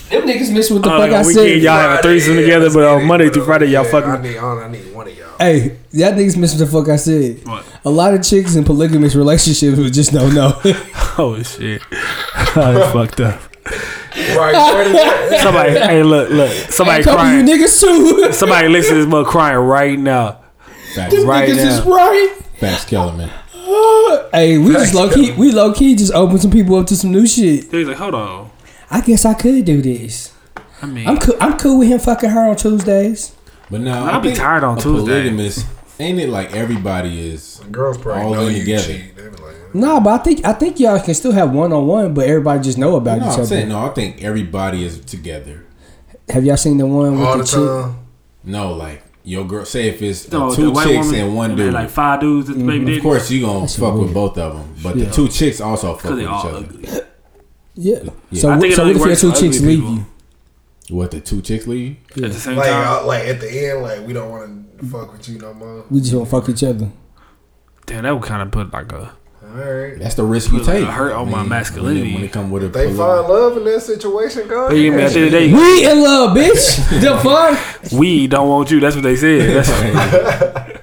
Them niggas miss what the Oh, fuck like I on weekend, said. y'all have a threesome Yeah, together, but uh, on. Monday through Friday, y'all Yeah, fucking. I need, I need one of y'all. Hey, y'all niggas miss what the fuck I said. What? A lot of chicks in polygamous relationships would just don't know. Oh shit, that's fucked up. Right. where is? Somebody, hey, look, look, somebody Hey, couple you crying. niggas too. Somebody listen to this mother crying right now. Facts, Them Right niggas now. is right. facts, Kellerman. Hey, we just low key, we low key just opened some people up to some new shit. He's like, hold on. I guess I could do this. I mean, I'm cool. I'm cool with him fucking her on Tuesdays. But now I'll be tired on a Tuesday. Polygamous, ain't it like everybody is? Girls probably All know in you together. cheat. They be like, Nah, but I think I think y'all can still have one on one, but everybody just know about No, each I'm other. saying no. I think everybody is together. Have y'all seen the one with all the, the chick? No, like your girl. Say if it's uh, two chicks woman and one and dude. like five dudes. That's baby of daddy. course, you gonna That's fuck with both of them, but Yeah. the two chicks also fuck with each other. ugly. Yeah. Yeah. So, I what, think it so what if your two chicks ugly leave you? What the two chicks leave? At the same Like, time, uh, like at the end, like we don't want to fuck with you no more. We just want to fuck each other. damn, that would kind of put like a. All right. That's the risk you Put, like, take. a hurt on my when- masculinity. When it come with a They poli- find love in that situation, God. But you mean at the end of the day, We in love, bitch. the fuck? we don't want you. That's what they said. That's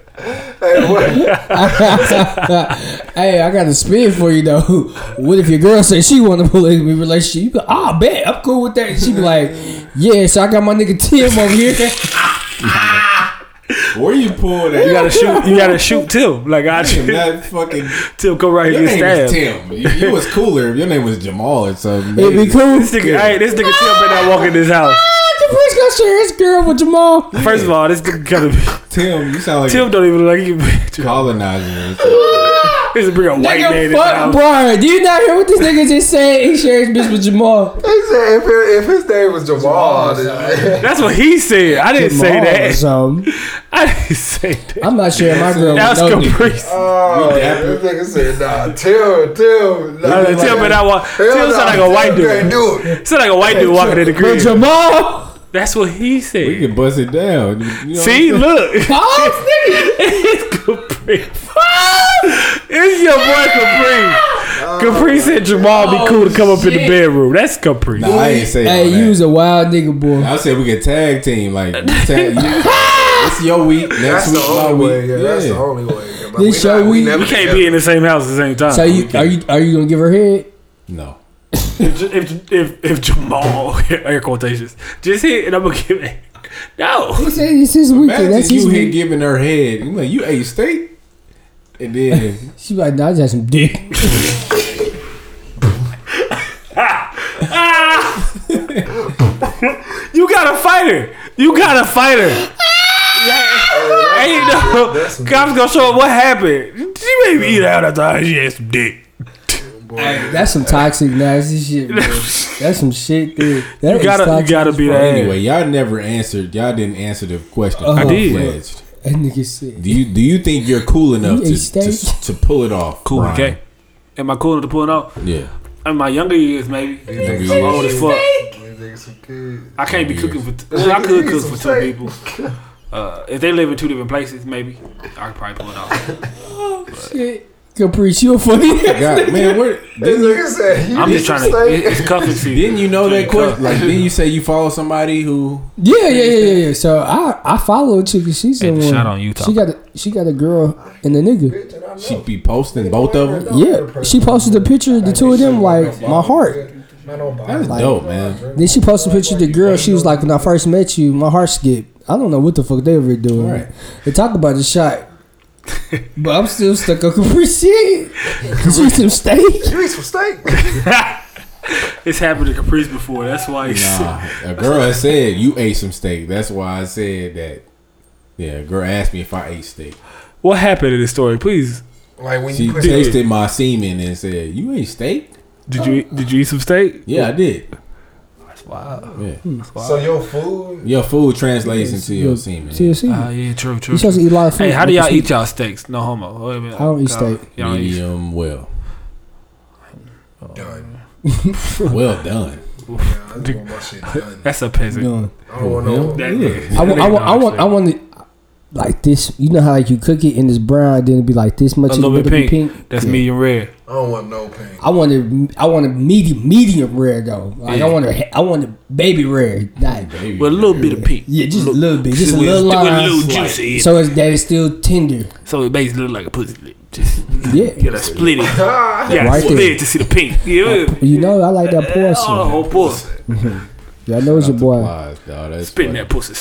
Hey, what? Hey, I got a spin for you though. What if your girl says she want to be in a polygamy relationship? You go, ah, bet I'm cool with that. And she be like, yeah. So I got my nigga Tim over here. Where you pull that? you gotta shoot. You gotta shoot Tim. Like I Tim, that fucking. Tim come right here and name is. Tim. You, you was cooler if your name was Jamal or something. It'd be cool. This nigga, hey, this nigga Tim better not walk in this house. Ah, Caprice gonna share his girl with Jamal. First of all, this nigga gotta be. Tim, you sound like Tim don't even like you. colonizer. This bring a white man Nigga, in the fuck, house. Brian. Do you not hear what this nigga just said? He shares bitch with Jamal. He said if, it, if his name was Jamal, That's what he said. I didn't say Jamal or that. something. Um, I didn't say that. I'm not sharing my girl That with was no nigga. Caprice. oh, this nigga said, nah, Tim, Tim. Nah, Tim better not walk. Hell Tim nah, sound like a white Tim dude. do it. Sound like a white dude walking in the But crib. Jamal. That's what he said. We can bust it down. You know See, what I'm saying? look. Oh, it's Capri. it's your boy Caprice. Caprice oh, said Jamal be cool to come up in the bedroom. That's Capri. Nah, I ain't say all Hey, you was a wild nigga, boy. I said we could tag team. Like, you tag, you, it's your week. Next That's week, the my only week. way. Yeah, that's the only way. But This we not- show we- never We can't together. be in the same house at the same time. So you are you are you gonna give her head? No. If, if, if, if Jamal, air quotations, just hit and I'm going to give it. No. He said it's his weekend. Imagine That's his you hit week. giving her head. You like you ate steak, and then She like, nah, I just had some dick. You got a fighter. You got a fighter. Yeah. Ain't no. Cops gonna show up what happened. She made me eat out after I she had some dick. That's some toxic nasty shit, man. That's some shit, dude. That You gotta, you gotta be fuck. that. anyway, y'all never answered. Y'all didn't answer the question. I did. Full-fledged. That nigga said. Do you do you think you're cool enough You to, to to pull it off? Cool, Brian? okay. Am I cool enough to pull it off? Yeah. In my younger years, maybe. Younger I'm old years. as fuck. Some kids. I can't be cooking for. T- well, I could cook for two people. Uh, if they live in two different places, maybe I could probably pull it off. oh, Shit. Caprice, you a funny God, man, where This didn't you, nigga said, you I'm just trying to. steak? it- It's cuffing season. didn't you know that Yeah, question? Like, didn't you say you follow somebody who? Yeah, yeah, yeah, yeah, yeah. So I I follow a chick. and She's Hey, someone. shot on Utah. She got a she got a girl and a nigga. She be posting both of them. Yeah, she posted a picture of the two of them. Like my heart. That's Like- dope, man. Then she posted a picture of the girl. She was like, when I first met you, my heart skipped. I don't know what the fuck they were doing. Right. They talk about the shot. But I'm still stuck on Caprice shit. Did you eat some steak? You eat some steak. It's happened to Caprice before. That's why. He's Nah, a girl had said you ate some steak. That's why I said that. Yeah, a girl asked me if I ate steak. What happened in this story? Please. Like when She you put tasted my semen and said, "You ate steak." Did you did you eat some steak? Yeah, I did. Wow. Yeah. so your food. Your food translates into your semen. See, see. Ah, yeah, true, true. You supposed to eat a lot of food. Hey, how do y'all eat y'all steaks? No homo. Wait a minute. I don't eat Y'all- steak. Y'all don't eat. Medium well. Done. Well done. Yeah, I just want my shit done. That's a peasant. doing? I don't want no. That Yeah. I want, I want, I want, I want it like this. You know how like you cook it and it's brown, then it be like this much. a little bit it'll pink. That's Yeah. medium rare. I don't want no pink. I want it. I want it medium, medium rare though. Like Yeah. I want it. I want it baby rare. Not, Baby. With a little bit of pink. yeah, just a little bit, just a little line. a little juicy. So it's, that it's still tender. So it basically look like a pussy lip. Just Yeah. you gotta split it. Yeah, Right split there. it to see the pink. Yeah. Uh, you know, I like that uh, Oh, the porcelain. whole pussy. Yeah, I know it's your boy. Supplies, dog. Spitting funny. that pussy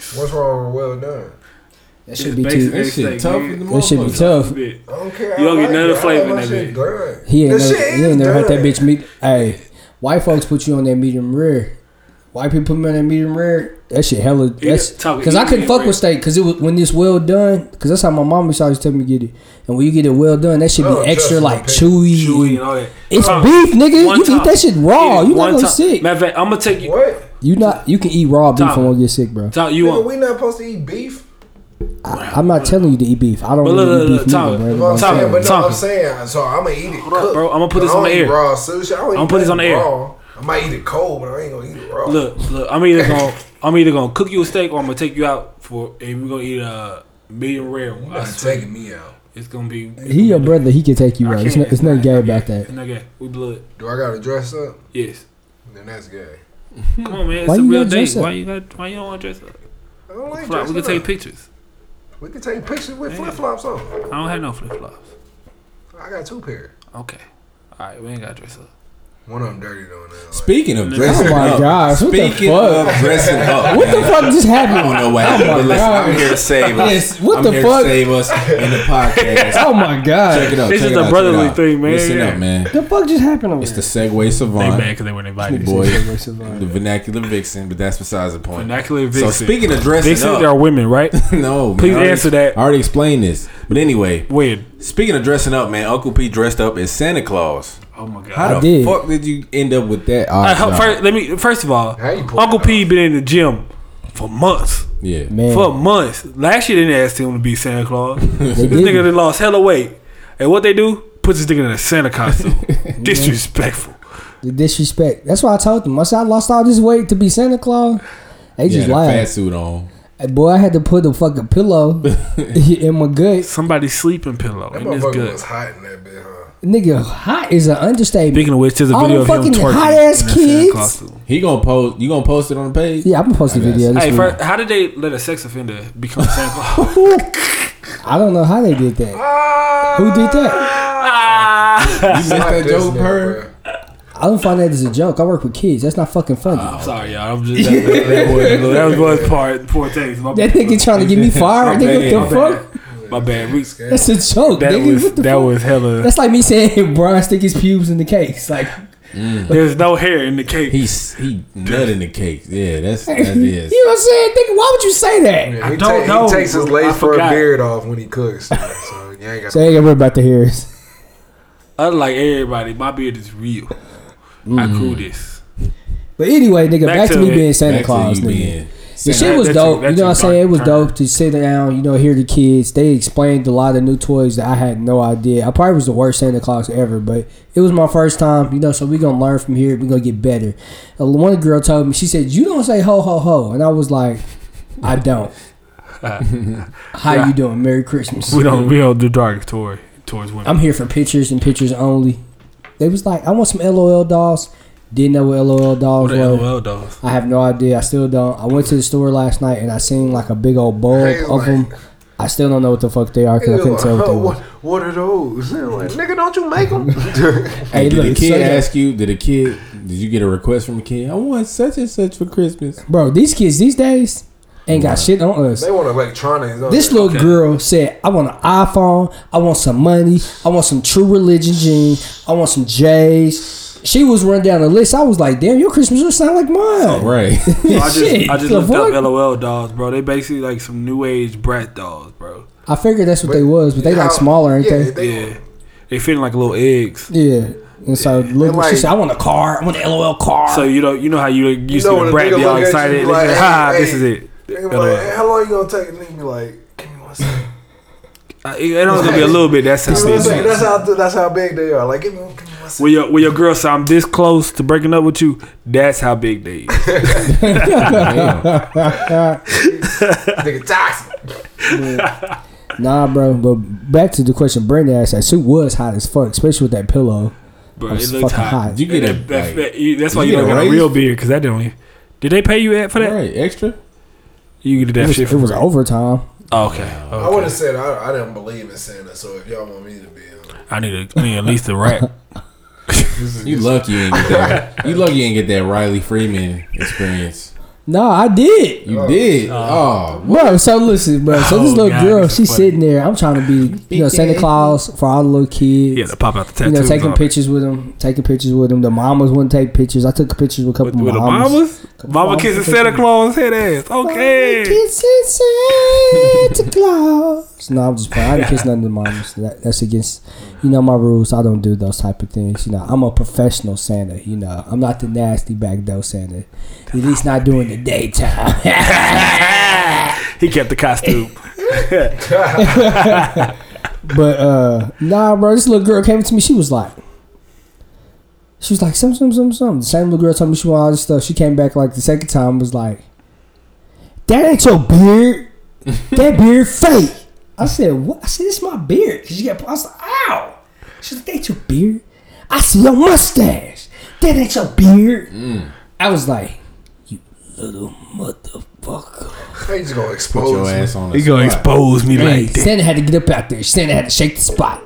sideways. What's wrong with well done? That should be too. That shit tough man. That should be tough. I don't care. You don't I get none of the it. I flavor like in my that shit bitch. He ain't That never, he ain't never heard that bitch meat. Hey, white folks put you on that medium rare. White people put me on that medium rare. That shit hella. That's talk- because I couldn't fuck rare. with steak because it was when it's well done. Because that's how my mom used always tell me to get it. And when you get it well done, that should be Oh, extra like chewy. Chewy and- and all that. It's Tom, beef, nigga. one You can eat that shit raw. You one not gonna time- sick. Matter of fact, I'm gonna take you. What? You not. You can eat raw beef Tom. and won't get sick, bro. Tom, you Nigga, want? we not supposed to eat beef. I, I'm not telling you to eat beef. I don't But really look, eat beef look, Tom, neither, bro. I'm Tom, saying? But no, Tom. I'm saying, so I'm gonna eat it. Hold up, cooked. bro. I'm gonna put this on the don't eat air. Raw sushi. I don't I'ma eat put this on the nothing air. raw. I might eat it cold, but I ain't gonna eat it raw. Look, look. I'm either gonna I'm either gonna cook you a steak or I'm gonna take you out for and we're gonna eat a medium rare. you I not taking me out. It's gonna be. He your brother. He can take you out. It's, can't. not, it's gay about that. It's not gay. We blood. Do I gotta dress up? Yes. Then that's gay. Hmm. Come on, man. It's Why a you real gotta dress date. up? Why you got? Why you don't want to dress up? I don't like Fly- dressing we can take up. pictures. We can take pictures with flip flops on. I don't have no flip flops. I got two pair. Okay. All right, we ain't got to dress up. One of them dirty though now. Like, Speaking of dressing up, Oh my up, gosh, what the fuck? of dressing up, What the fuck just happened? I don't know what Oh happened, my but listen, God. I'm here to save us. Yes, what I'm the here fuck? to save us in the podcast. Oh my god. Check it out. This check is it the out, check it brotherly out. thing, man. Listen Yeah. up, man. The fuck just happened over It's the there? Segway They Savant, mad because they weren't invited. boy, Segway the vernacular vixen, but that's besides the point. Vernacular vixen. So speaking of dressing Vixen, up, they are women, right? no, man, Please already- answer that. I already explained this, but anyway, when? speaking of dressing up, man, Uncle P dressed up as Santa Claus. Oh my god. How I the did. fuck did you end up with that? Uh, all right, odd first, let me. First of all, How you pull Uncle that P been in the gym for months. yeah, Man, For months. Last year they didn't ask him to be Santa Claus. this didn't. nigga done lost hella weight. And what they do? Put this nigga in a Santa costume. Disrespectful. the disrespect. That's why I told them. I said I lost all this weight to be Santa Claus, they yeah, just the fat laughed. suit on. Uh, boy, I had to put a fucking pillow in my gut. Somebody's sleeping pillow. that motherfucker was hot in that bit, huh? Nigga, hot is an understatement. Speaking of which, there's a All video of them him fucking twerking hot-ass in a Santa kids. costume. He gonna post. You gonna post it on the page? Yeah, I'm gonna post the guess. video. This Hey, week. first, how did they let a sex offender become Santa Claus? I don't know how they did that. Who did that? Ah. You missed that This joke, nigga, her. I don't find that as a joke. I work with kids. That's not fucking funny. I'm sorry, y'all. I'm just that, that, that was that was part poor things. My that bad. nigga trying to get me fired. My nigga, what the bad. fuck? My bad. We, That's a joke. that nigga. was what the that fuck? was hella. That's like me saying Brian stick his pubes in the cakes. Like, There's no hair in the cake. He's he nut in the cake. Yeah, that's that you know what I'm saying? Think, why would you say that? Yeah, I he, don't ta- know, he takes his lace front forgot. beard off when he cooks. So you ain't got So ain't gonna worry about the hairs. Unlike everybody, my beard is real. I mm-hmm. grew this. But anyway, nigga, back, Back to, to me it. being Santa Back to Claus, you nigga. being The shit was dope. you know what I'm saying? It was dope to sit down, you know, hear the kids. They explained a lot of new toys that I had no idea. I probably was the worst Santa Claus ever, but it was my first time, you know, so we going to learn from here. we going to get better. Uh, One girl told me, she said, You don't say ho, ho, ho. And I was like, I don't. How you doing? Merry Christmas. We don't we don't do dark toy towards women. I'm here for pictures and pictures only. They was like, I want some LOL dolls. Didn't know what LOL dolls what were. LOL dolls? I have no idea. I still don't. I went to the store last night and I seen like a big old bulb Hey, of like- them. I still don't know what the fuck they are because I couldn't tell what they what, were. what are those? Like, nigga, don't you make them? Hey, did look, the kid so- ask you? Did a kid? Did you get a request from a kid? I want such and such for Christmas. bro, these kids these days ain't got shit on us. they want electronics. This they? little Okay. girl said, "I want an iPhone. I want some money. I want some True Religion jeans. I want some J's." She was running down the list. I was like, "Damn, your Christmas list sound like mine." Right. So I just Shit, I just looked fuck? up LOL dolls, bro. They basically like some new age brat dolls, bro. I figured that's what they was, but they like smaller, ain't yeah, they? Yeah, they fitting like little eggs. Yeah. And so look, like- she said, "I want a car. I want an LOL car." So you know you know how you you, know see when the brat be all look you, excited. be They like, "Ha, hey." this is it." They be LOL. like, hey, how long you gonna take? And they be like, give me one second. Uh, It it only gonna be a little bit. That's how Give me one second. big. That's how that's how big they are. Like, give me, give me one second. When your when your girl say I'm this close to breaking up with you, that's how big they is. Nigga toxic. Nah, bro. But back to the question Brandon asked. That suit was hot as fuck, especially with that pillow. Bro, It it looks fucking hot. hot. You get a That- that- like, that- you- that's why you you don't get got a a real raise? beard because that didn't. Did they pay you at for that? right extra? You get It that was, shit it for was free. overtime. Oh, okay. I would have said I, I didn't believe in Santa. So if y'all want me to be, uh, I need, a, I need at least a rap. You lucky you ain't get that. You lucky you ain't get that Riley Freeman experience. No, I did. You did. Oh, oh Bro, so listen, bro. So this Oh, little God, girl, this is she's funny. sitting there. I'm trying to be, you know, Santa Claus for all the little kids. Yeah, to pop out the you tattoos. know, taking on it. pictures with them, taking pictures with them. The mamas wouldn't take pictures. I took pictures with a couple with, with the mamas. mamas. Mama mamas kissing taking Santa. Claus head ass. Okay. Kissing Santa Claus. No, I'm just playing. I didn't kiss none of the mamas. That, that's against, you know, my rules. I don't do those type of things. You know, I'm a professional Santa. You know, I'm not the nasty backdoor Santa. At least not doing the daytime. He kept the costume. But uh nah, bro, this little girl came to me. She was like, She was like, some, some, some, some. The same little girl told me she wanted all this stuff. She came back like the second time was like, that ain't your beard. that beard fake. I said, what? I said, it's my beard. Cause she got, I was like, ow. She's like, that ain't your beard. I see your mustache. That ain't your beard. I was like, you little motherfucker. They just gonna expose your ass on the He gonna expose me Hey, like that. Santa had to get up out there. Santa had to shake the spot.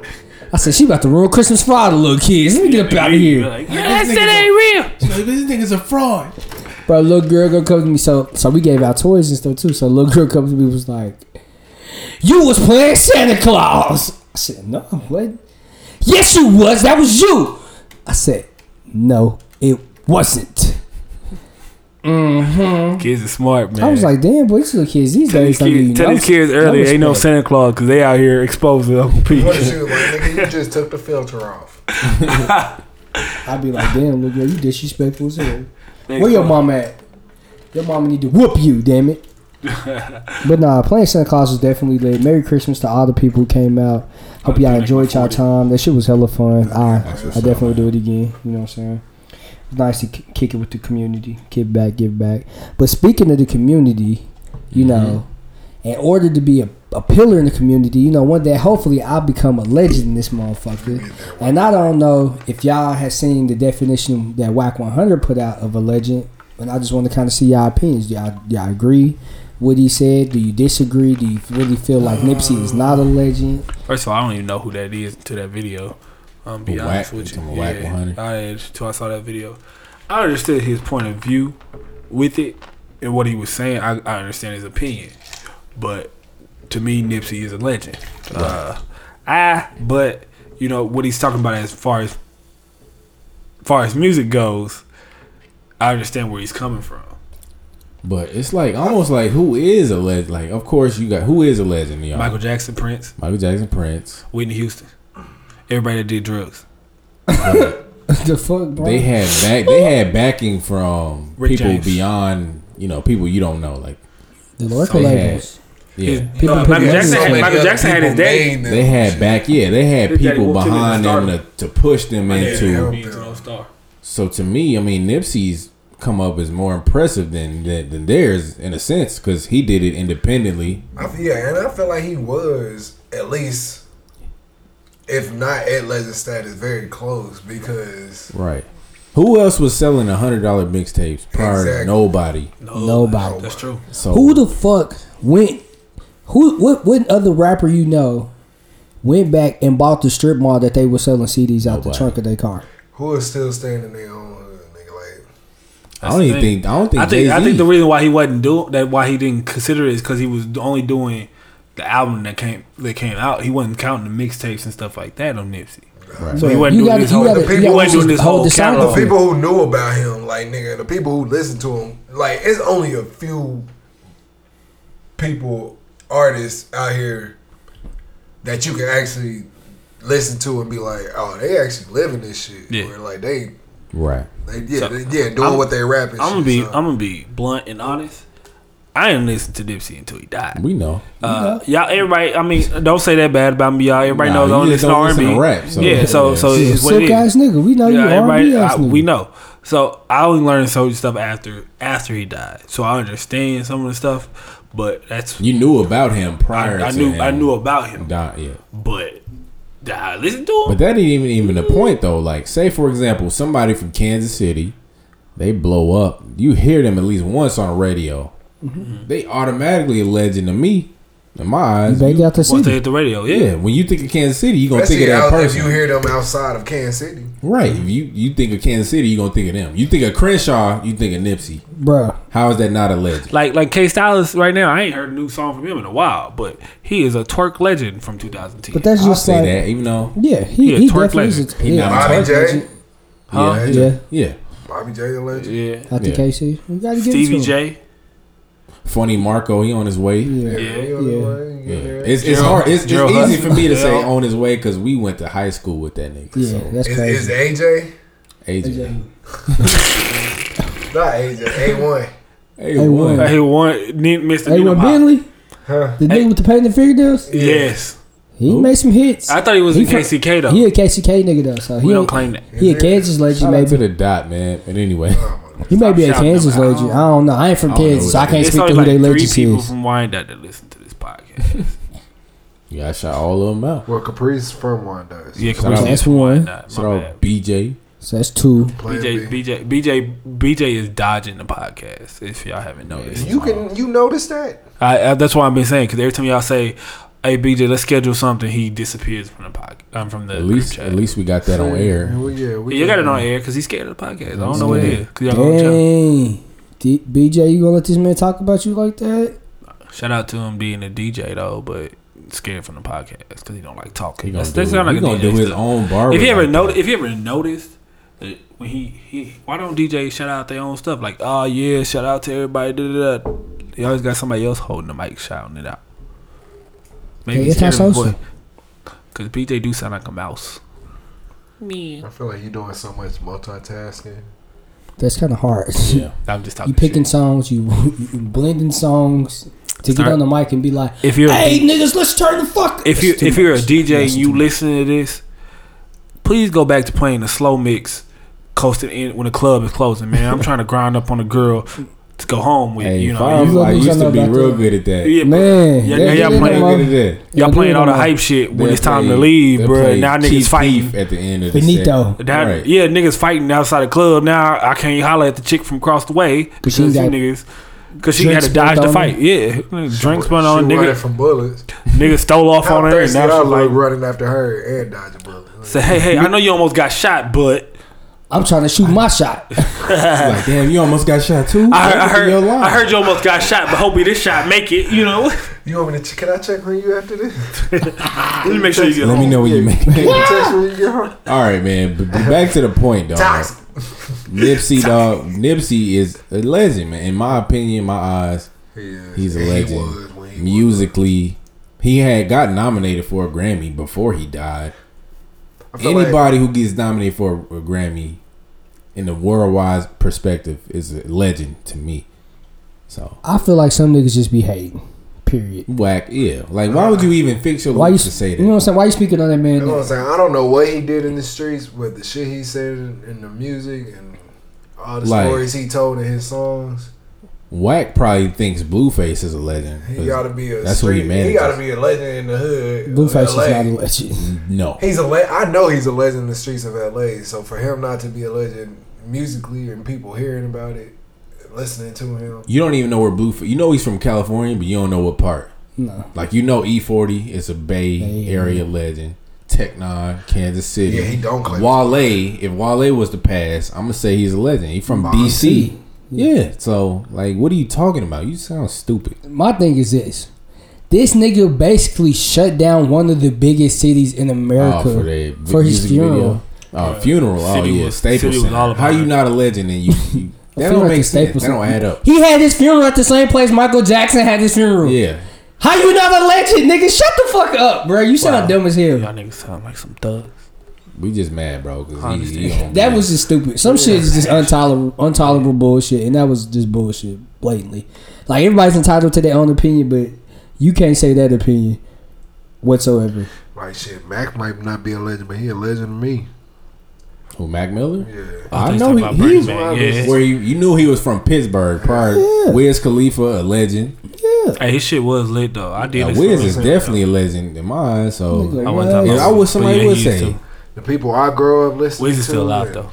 I said, she about to ruin Christmas for all the little kids. Let me get up out of here. Like, yeah, that shit ain't real. This nigga's a fraud. Bro, a little girl gonna come to me. So, so we gave out toys and stuff too. So, a little girl comes to me was like, "You was playing Santa Claus." I said, "No, what? Yes, you was. That was you." I said, "No, it wasn't." Mm-hmm. Kids are smart, man. I was like, "Damn, boy, these little kids these tell days these don't kids, need tell these kids early, ain't no. Santa Claus because they out here exposing Uncle Pete. What if like, nigga, you just took the filter off. I'd be like, "Damn, little girl, you disrespectful as hell." Where your mom at? Your mama need to whoop you, damn it. but nah, playing Santa Claus was definitely lit. Merry Christmas to all the people who came out. Hope y'all enjoyed y'all time. That shit was hella fun. I I definitely would do it again. You know what I'm saying? Nice to k- kick it with the community, give back, give back. But speaking of the community, you mm-hmm. know, in order to be a, a pillar in the community, you know, one day hopefully I'll become a legend in this motherfucker. And I don't know if y'all have seen the definition that Wack 100 put out of a legend, and I just want to kind of see y'all opinions. Do y'all, y'all agree? What he said? Do you disagree? Do you really feel like Nipsey is not a legend? First of all, I don't even know who that is to that video. I'm be honest with You 100? I until I saw that video. I understood his point of view with it and what he was saying. I, I understand his opinion, but to me, Nipsey is a legend. Uh, I but you know what he's talking about as far as far as music goes. I understand where he's coming from. But it's like almost like who is a legend? Like, of course you got who is a legend, y'all? Michael Jackson, Prince, Michael Jackson, Prince. Whitney Houston, everybody that did drugs. the fuck, bro? They had back. They had backing from Rick people James. beyond. You know, people you don't know. Like, the local they had- labels. yeah, His- People no, put Michael Jackson, in had. Michael Jackson had his daddy. they had back. Yeah, they had His people whooped him in behind them to, to push them into. Yeah. Being to no star. So to me, I mean, Nipsey's come up as more impressive than than, than theirs in a sense because he did it independently. I yeah, and I feel like he was at least, if not at legend status, very close because Right. Who else was selling a hundred dollar mixtapes prior? to Exactly. Nobody. Nobody. That's true. So Who the fuck went? Who? What? What other rapper you know went back and bought the strip mall that they were selling CDs out the trunk of their car? who is still staying in their own nigga? Like, I don't even think. I don't think. I think I Jay-Z. think the reason why he wasn't doing that, why he didn't consider it, is because he was only doing the album that came that came out. He wasn't counting the mixtapes and stuff like that on Nipsey. Right. So he wasn't you doing gotta, his whole. gotta, the people gotta who doing this whole the catalog. the people who knew about him, like nigga, the people who listened to him, like it's only a few people, artists out here that you can actually listen to and be like, oh, they actually living this shit. Yeah. Or like they, Right. they yeah, So, they, yeah, doing I'm- what they rapping. I'm gonna shit, be so. I'm gonna be blunt and honest. I didn't listen to Nipsey until he died. We know. Uh, y'all, everybody. I mean, don't say that bad about me, y'all. Everybody Nah, knows I you don't listen to R and listen B. to rap, so- yeah, so so You a it's what it is. nigga. We know you Yeah, everybody, R&B ass I, we know. So I only learned soldier stuff after after he died. So I understand some of the stuff, but that's You knew about him prior. I to knew I knew about him, Di- yeah. but I listen to him? But that ain't even even the point though. Like, say for example, somebody from Kansas City, they blow up. You hear them at least once on the radio. Mm-hmm. They automatically a legend to me. In my eyes, You banged you- out the Once they hit the radio, yeah. yeah. When you think of Kansas City, you gonna think of that out, if you hear them outside of Kansas City. right? If you you think of Kansas City, you gonna think of them. You think of Crenshaw, you think of Nipsey. Bruh. How is that not a legend? Like like KStylis right now, I ain't heard a new song from him in a while, but he is a twerk legend from 2010. But that's I'll just say like, that, even though yeah, he, Yeah, he twerk definitely is. legend. A, He yeah, not Bobby twerk J, legend. Huh? yeah, Yeah, yeah. Bobby J, the legend. yeah, after Yeah. KC, we gotta get Stevie into him. J, Funny Marco, he on his way. Yeah, Yeah. you know Yeah. way, Yeah, yeah. it's it's Gerald- hard. It's, it's easy Hudson. for me to say on his way because we went to high school with that nigga. yeah, so that's Is, crazy. is AJ? AJ, Not AJ, A1. A one. A one. he won Mr. Hey, Nina what Pop. Bentley? Huh? The nigga with the painted fingernails? Yes, He Who? made some hits. I thought he was He in from- KCK though. He a KCK nigga though, so he we don't claim that. He a Kansas legend, Shout out to maybe. the dot, man. But anyway, oh, He may be a Kansas legend. I don't know. I ain't from I Kansas, so I can't It's speak to only who like they three legends people is. from Wyandotte that listen to this podcast. yeah, I shot all of them out. Well, Caprice from Wyandotte. yeah, Shout out- Caprice is That's from one. Wyandotte. Shout out bad. BJ. So that's two. BJ, BJ, BJ, BJ is dodging the podcast. If y'all haven't noticed, You can you notice that? I, I, that's why I've been saying because every time y'all say, "Hey BJ, let's schedule something," he disappears from the podcast. I'm um, from the At least, chat. at least we got that on air. Well, yeah, we you got it on air because he's scared of the podcast. I don't know what it is. 'cause y'all gonna tell. Dang. D- BJ, you gonna let this man talk about you like that? Shout out to him being a DJ though, but scared from the podcast because he don't like He talking. gonna That's, do, that's sound like he gonna DJ do his stuff. own bar. If you ever like noticed, if you ever noticed that when he, he why don't DJs shout out their own stuff like oh yeah shout out to everybody da da da. They always got somebody else holding the mic shouting it out. Yeah, it's scared of his social. voice. Cause BJ do sound like a mouse. Me. I feel like you're doing so much multitasking. That's kind of hard. yeah, I'm just talking. You picking shit. songs, you, you blending songs to get Alright. on the mic and be like, If you're "Hey D- niggas, let's turn the fuck." if you if you're a. DJ and you too listen to this, please go back to playing the slow mix, coasting in when the club is closing. Man, I'm trying to grind up on a girl to go home with. hey, you know, Firefly you- used to be real about good at that. yeah, Man, Yeah, they- y'all did playing- them all. Good at that. Y'all Yeah, playing all the hype shit when They it's time to leave, they bro. Now niggas fighting. At the end of the Finito. set. That, Right. Yeah, niggas fighting outside the club. Now I can't holler at the chick from across the way because she you niggas. Cause she had to dodge the on fight. Yeah, drinks went on. She running Nigga, from bullets. nigga stole off on her, and thirsty I now look she's like, running after her and dodging bullets. "Say, hey, hey, I know you almost got shot, but I'm trying to shoot my shot. like, damn, you almost got shot too. I, I That could be heard, your line. I heard you almost got shot, but hopefully this shot make it. You know, You want me to? ch- Can I check on you after this? let me make sure you get Let me know when you make. Can you text when you get home? All right, man. But but back to the point, dog. Toxic. Nipsey, dog. Nipsey is a legend, man. In my opinion, my eyes, He is. he's a legend. He was he musically, he had got nominated for a Grammy before he died. I feel like- Anybody who gets nominated for a Grammy, in the worldwide perspective, is a legend to me. So I feel like some niggas just be hating. Period. whack, yeah. Like, why would you even fix your Why you lips to say You know what? I'm saying? Why you speaking on that man? You know what I'm saying? I don't know what he did in the streets, but the shit he said in, in the music and all the Like- stories he told in his songs, Wack probably thinks Blueface is a legend. he got to be a That's who he street. manages. He got to be a legend in the hood. Blueface is not a legend. No, He's a le- I know he's a legend in the streets of LA. So for him not to be a legend musically and people hearing about it, listening to him, you don't even know where Blueface. You know he's from California, but you don't know what part. No. Like you know, E40 is a Bay Bay Area legend. Tech N9ne, Kansas City. yeah, he don't claim. Wale, if Wale was to pass, I'm gonna say he's a legend. He's from Bond DC. Yeah. So, like, what are you talking about? You sound stupid. My thing is this. This nigga basically shut down one of the biggest cities in oh, America Oh, for, the for his funeral. video. Oh, funeral. Oh, City yeah. was- Staples City Center. How you not a legend and you? you that funeral don't make sense. Staples That don't add up. He had his funeral at the same place Michael Jackson had his funeral. Yeah. How you not a legend, nigga? Shut the fuck up, bro. You sound Wow. dumb as hell. Y'all niggas sound like some thugs. We just mad, bro. Cause he, he That blast. was just stupid. Some shit is just intolerable, intolerable bullshit, and that was just bullshit, blatantly. Like everybody's entitled to their own opinion, but you can't say that opinion whatsoever. Like shit, Mac might not be a legend, but he a legend to me. Who Mac Miller. Yeah. I thought know was he, talking he's yeah. where you, you knew he was from Pittsburgh prior. Yeah. Wiz Khalifa, a legend. Yeah, hey, his shit was lit though. I did. Yeah, listen Wiz is it. definitely a legend in mine. So Nigga, I wasn't what? talking Yeah, about I wish somebody yeah, would say. to. The people I grow up listening to. Wiz is still alive though.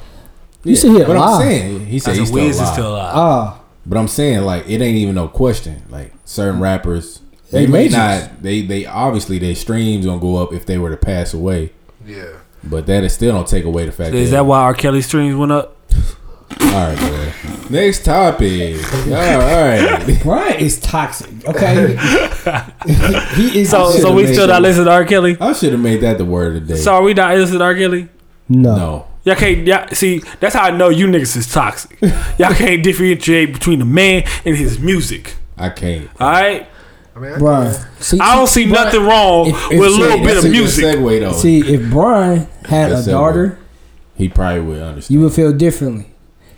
You said he But I'm saying he said said he's still Wiz is alive. still alive. Ah, But I'm saying like it ain't even no question. Like certain rappers, They they may not. They they obviously their streams gonna go up if they were to pass away. Yeah. But that is still don't take away the fact Is that that why R. Kelly streams went up? all right, man. Next topic. All right. Brian is toxic. Okay, he is. So, so we still sure. not listening to R. Kelly. I should have made that the word of the day. So are we not listening to R. Kelly? no. no. Y'all can't. Y'all, see, that's how I know you niggas is toxic. Y'all can't differentiate between the man and his music. I can't. All right. I mean, I Brian, see, I don't see Brian- nothing wrong if- with a little see, bit of music. segue though. See, if Brian had a it, daughter, he probably would understand. you would feel differently.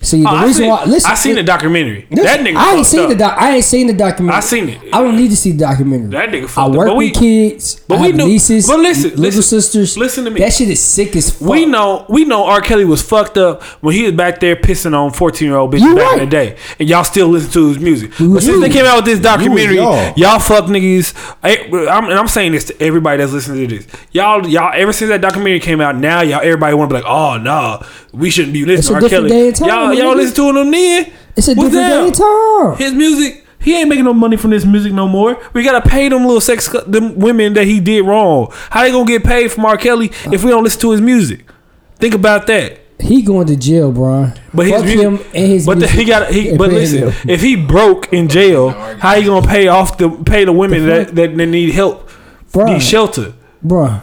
See, the Oh, I reason seen, why listen, I seen the documentary. listen, that nigga. I ain't seen up. the doc. I ain't seen the documentary. I seen it. I don't need to see the documentary. That nigga I fucked up. work we- with kids. but I we know- nieces. but listen, little listen, sisters. listen to me. That shit is sick as fuck. We know, we know R. Kelly was fucked up when he was back there pissing on fourteen year old bitches You back right. in the day, and y'all still listen to his music. We But was since they came out with this documentary, y'all. y'all. fuck niggas. I, I'm, and I'm saying this to everybody that's listening to this. Y'all, y'all. Ever since that documentary came out, now y'all everybody want to be like, oh no, we shouldn't be listening to R. Kelly. day and time, y'all, y'all listen to him then. It's a What's different day time. His music, he ain't making no money from this music no more. We gotta pay them little sex, them women that he did wrong. How they gonna get paid from R. Kelly if we don't listen to his music? Think about that. He going to jail, bro. But Fuck his mu- him and his. But the, he got he. But listen, him. if he broke in jail, how you gonna pay off the pay the women The that, that need help, Bruh. need shelter? bro.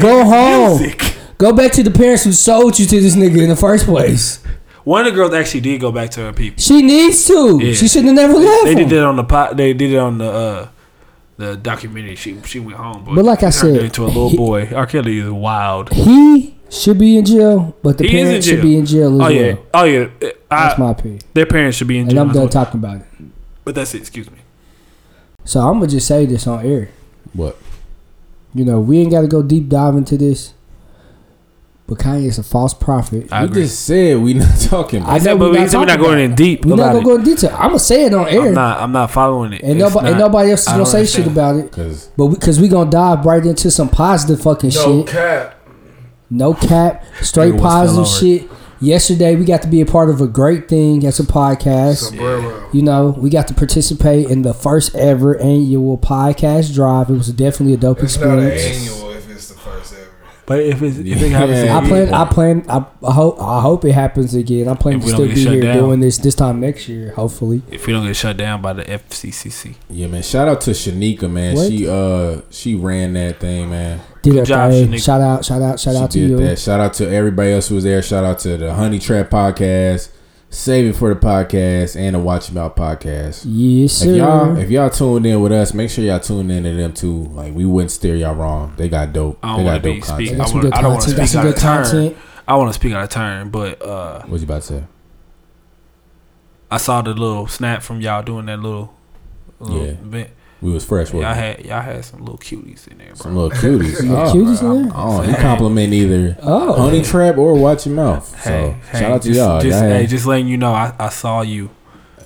Go home. music. Go back to the parents who sold you to this nigga in the first place. One of the girls actually did go back to her people. She needs to. Yeah. She shouldn't have never left. They did him. that on the pot. They did it on the uh, the documentary. She she went home, But like I said, into a little he- boy. R. Kelly is wild. He should be in jail, but the He parents should be in jail as Oh well. yeah, oh yeah. That's my opinion. their parents should be in jail. And. I'm done well. talking about it. But that's it. Excuse me. So I'm gonna just say this on air. What? You know, we ain't got to go deep dive into this. But Kanye is a false prophet. I we agree. just said we not talking. I About know but we we not said we're not going in deep We're not gonna it. go in detail. I'm gonna say it on air, I'm not. I'm not following it. and It's nobody, and nobody else is gonna don't say shit about it. because But because we gonna dive right into some positive fucking shit. No shit. cap. No cap, straight Everyone's positive shit. Yesterday we got to be a part of a great thing as a podcast. Sombrero. You know, we got to participate in the first ever annual podcast drive. It was definitely a dope It's not an experience. annual if it's the first ever. But if it's, if it happens, Yeah. I again, plan. I plan. I, I hope. I hope it happens again. I plan to still be here down. doing this this time next year. Hopefully. if we don't get shut down by the FCCC, yeah, man. Shout out to Shanika, man. What? She uh she ran that thing, man. Did Good job, thing. Shout out. Shout out. Shout she out to did you. that. Shout out to everybody else who was there. Shout out to the Honey Trap podcast, Save It for the podcast, and the Watch About podcast. Yes, If y'all sir. if y'all tuned in with us, make sure y'all tune in to them too. Like we wouldn't steer y'all wrong. They got dope. I They don't got want to dope content. speaking. Got I, some wanna, good I don't want to content. Speak some out of turn. I want to speak out of turn, but uh, What you about to say? I saw the little snap from y'all doing that little, little Yeah. event. We was fresh. Y'all Y'all had y'all had some little cuties in there, bro. some little cuties. Some oh, cuties in there? oh, he compliment either Oh. Honey Trap or Watch Your Mouth. So Hey, hey, shout out to just, y'all. Just, y'all hey, just letting you know, I, I saw you.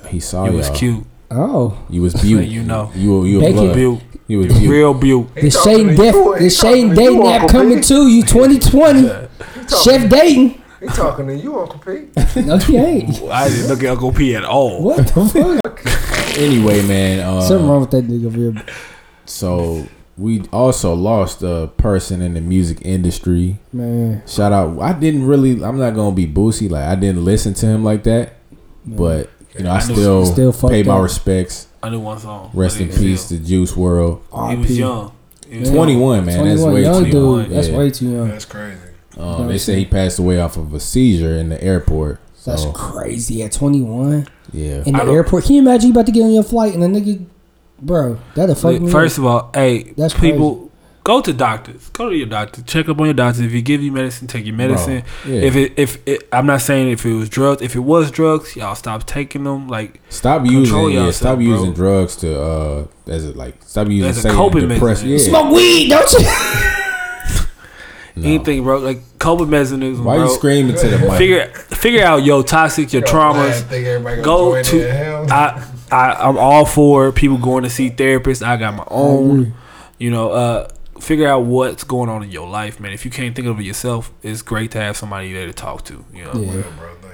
he saw you y'all. was cute. Oh, You was Just beautiful. you know. You were you were Bacon. You was beautiful. real built. the talking Shane to Def, you, the Shane Dayton app coming to you 2020. Chef Dayton. He talking to you, Uncle Pete. No, he ain't. I didn't look at Uncle P at all. What the fuck? Anyway, man. Uh, Something wrong with that nigga over here. So we also lost a person in the music industry. Man, Shout out. I didn't really. I'm not gonna be boozy. Like I didn't listen to him like that. But you know, I I still, Still pay my up. respects. I knew one song. Rest in peace young. to Juice WRLD. He was young. He was Yeah. 21, man. That's 21, way young too dude. young. That's Yeah. way too young. That's crazy. Um, they say he passed away off of a seizure in the airport. So That's crazy. At 21 yeah, in the airport, can you imagine you about to get on your flight and a nigga, bro? That'll fuck Look, me. First up. of all, hey, That's people go to doctors. Go to your doctor. Check up on your doctor. If he give you medicine, take your medicine. yeah. If it if it, I'm not saying if it was drugs. If it was drugs, y'all stop taking them. Like stop using yeah, yourself, stop bro. using drugs to uh as it like stop using As a coping depressed. Yeah, mechanism. smoke weed, don't you? No. anything, bro. Like coping mechanism, Why bro. you screaming to the mic? Figure figure out your toxic, your traumas. think Go to. I, I I'm all for people going to see therapists. I got my own. You know, uh, figure out what's going on in your life, man. If you can't think of it yourself, it's great to have somebody there to talk to. You know, Yeah.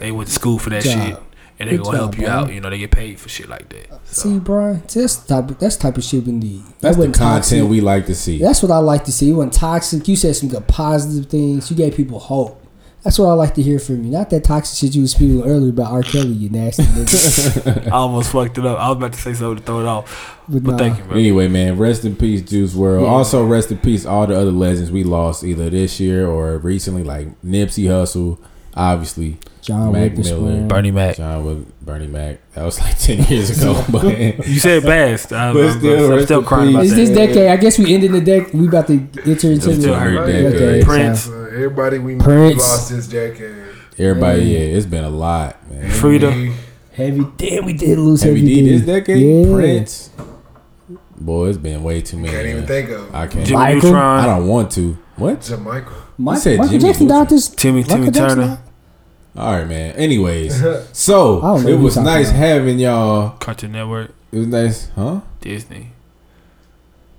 they went to school for that Good shit, job. And they Good gonna help you bro. out. You know, they get paid for shit like that. So. See, bro, that's type. Of, that's type of shit we need. That's the content toxic. we like to see. That's what I like to see. You wasn't toxic. You said some good positive things. You gave people hope. That's what I like to hear from you. Not that toxic shit you was spewing earlier about R. Kelly, you nasty nigga. I almost fucked it up. I was about to say something to throw it off, But, but nah. thank you, bro. Anyway, man, rest in peace, Juice WRLD. Yeah. Also, rest in peace all the other legends we lost either this year or recently, like Nipsey Hussle, obviously John Mac Witherspoon. Miller, Bernie Mac. John with Bernie Mac. That was like ten years ago, but You said best. I, But I'm, still, I'm still in crying about Is that. this decade? I guess we ended the deck. We about to enter into the hurt decade. decade. Prince. so- Uh, everybody we Prince. lost this decade. Everybody, yeah, it's been a lot, man. Frida. Heavy. Damn, we did lose Heavy Heavy, D D. this decade, Yeah. Prince. Boy, it's been way too many. I can't even man. think of I can't. Jimmy Neutron. I don't want to. What? Jamaica. Mi- You said Michael Jimmy Jackson Neutron. died this. Timmy Timmy Jackson Turner. Died? All right, man. Anyways, so I don't know it was nice about. having y'all. Cartoon Network. It was nice, huh? Disney.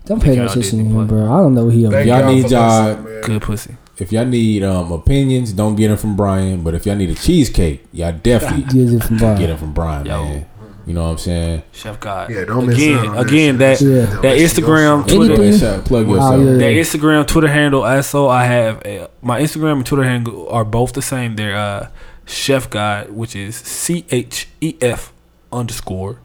Don't pay no attention to Disney him, bro. I don't know who he Thank. Y'all y'all need y'all- listening. Good pussy. If y'all need um opinions, don't get them from Brian. But if y'all need a cheesecake, y'all definitely Get it from Brian. get them from Brian, Yo. man. You know what I'm saying? Chef God. Yeah, don't miss again, out on that again that Yeah. That Instagram. Twitter, Anything? Plug Wow, yourself. yeah. that Instagram, Twitter handle. Also, I have a, my Instagram and Twitter handle are both the same. They're uh, Chef God, which is C H E F underscore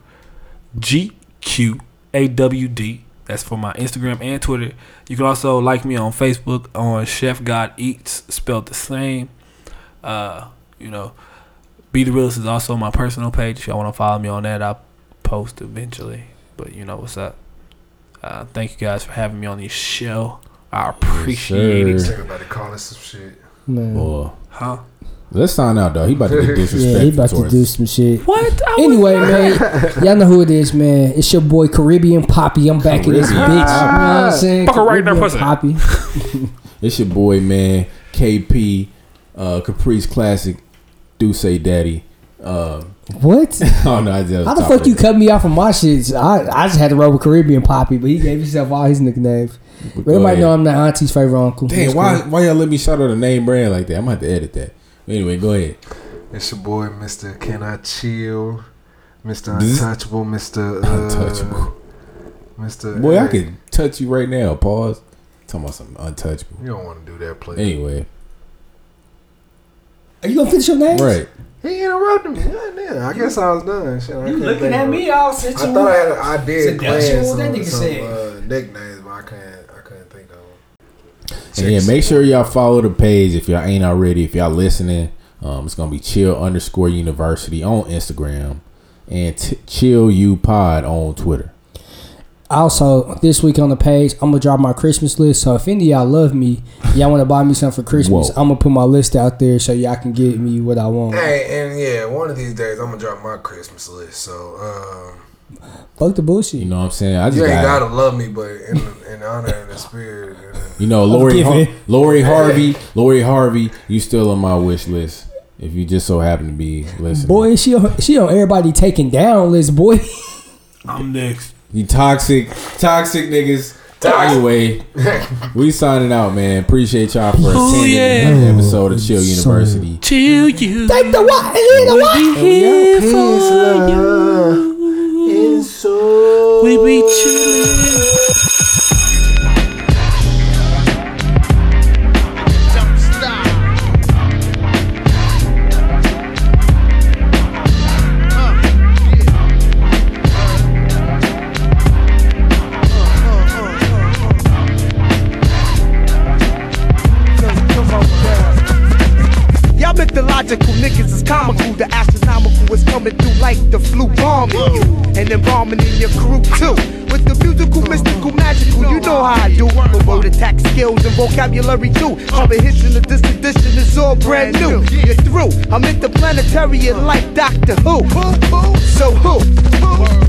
G Q A W D. That's for my Instagram and Twitter. You can also like me on Facebook on Chef God Eats, spelled the same. Uh, you know, Be the Realist is also my personal page. If y'all want to follow me on that, I'll post eventually. But you know what's up. Uh, thank you guys for having me on this show. I appreciate Yes, it. sir. Think about it, calling some shit. Man. Boy, Huh? Let's sign out, though. He about to get disrespectful Yeah, he about to towards do some shit. What? I Anyway, man, y'all know who it is, man. It's your boy Caribbean Poppy. I'm back in this bitch. You know what I'm saying? Fuck her right in her pussy. Poppy. It's your boy, man. KP, uh, Caprice Classic, Do Say Daddy. Uh, What? oh no, I just How the fuck you cut me off of my shit? I, I just had to roll with Caribbean Poppy, but he gave himself all his nicknames. But everybody know I'm the auntie's favorite uncle. Damn, why cool. why y'all let me shout out a name brand like that? I'm gonna have to edit that. Anyway, go ahead. It's your boy, Mr. Can I Chill? Mr. Untouchable, Mr. Uh, Untouchable. Mr. Boy, I hey, could touch you right now. Pause. Talking about something untouchable. You don't want to do that, please. Anyway, Are you gonna finish your names? right. He interrupted me. Yeah, yeah. I guess I was done. Shit, I You couldn't looking at me it. all I thought I had. I did Seduction, plan what that some, nigga some uh, nicknames, but I can't. I couldn't think of them. And yeah, make sure y'all follow the page if y'all ain't already. If y'all listening, um, it's gonna be chill underscore university on Instagram and t- chill you pod on Twitter. Also, this week on the page, I'm gonna drop my Christmas list. So if any of y'all love me, y'all want to buy me something for Christmas, Whoa. I'm gonna put my list out there so y'all can get me what I want. Hey, and yeah, one of these days I'm gonna drop my Christmas list. So um, Fuck the bullshit. You know what I'm saying? I just you ain't got, gotta love me, but in in honor and the spirit. And, you know Lori Give Har- Lori Harvey, Lori Harvey, you still on my wish list if you just so happen to be listening. Boy, she on, she on everybody taking down list, boy. I'm next. You toxic, toxic niggas. Anyway, we signing out, man. Appreciate y'all for attending yeah. another episode of Chill So- University. Chill you. Take the what? Leave the what? Here for you. We be chillin'. Mythological niggas is comical. The astronomical is coming through like the flu bombing. And embalming in your crew too. With the musical, mystical, magical, you know how I do. But word attack skills and vocabulary too. Cover hits in the distant edition is all brand new. You're through. I'm interplanetary and like Doctor Who. So who?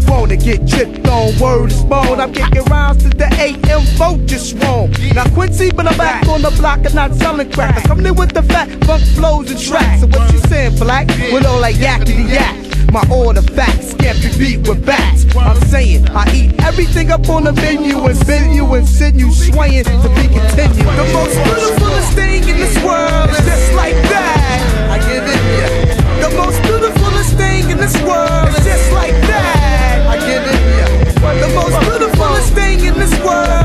Wanna get tripped on word is bone. I'm kicking rounds to the AM vote just wrong. Now Quincy, but I'm back on the block and not selling crack. I'm coming in with the fat funk flows and tracks. So what you saying, black? With all that yakety yak. My order facts can't be beat with bats. I'm saying I eat everything up on the menu and spin you and send you swaying to be continued. The most beautifulest thing in this world is just like that. I give it ya. The most beautifulest thing in this world is just like that. I give it ya. The most beautifulest thing in this world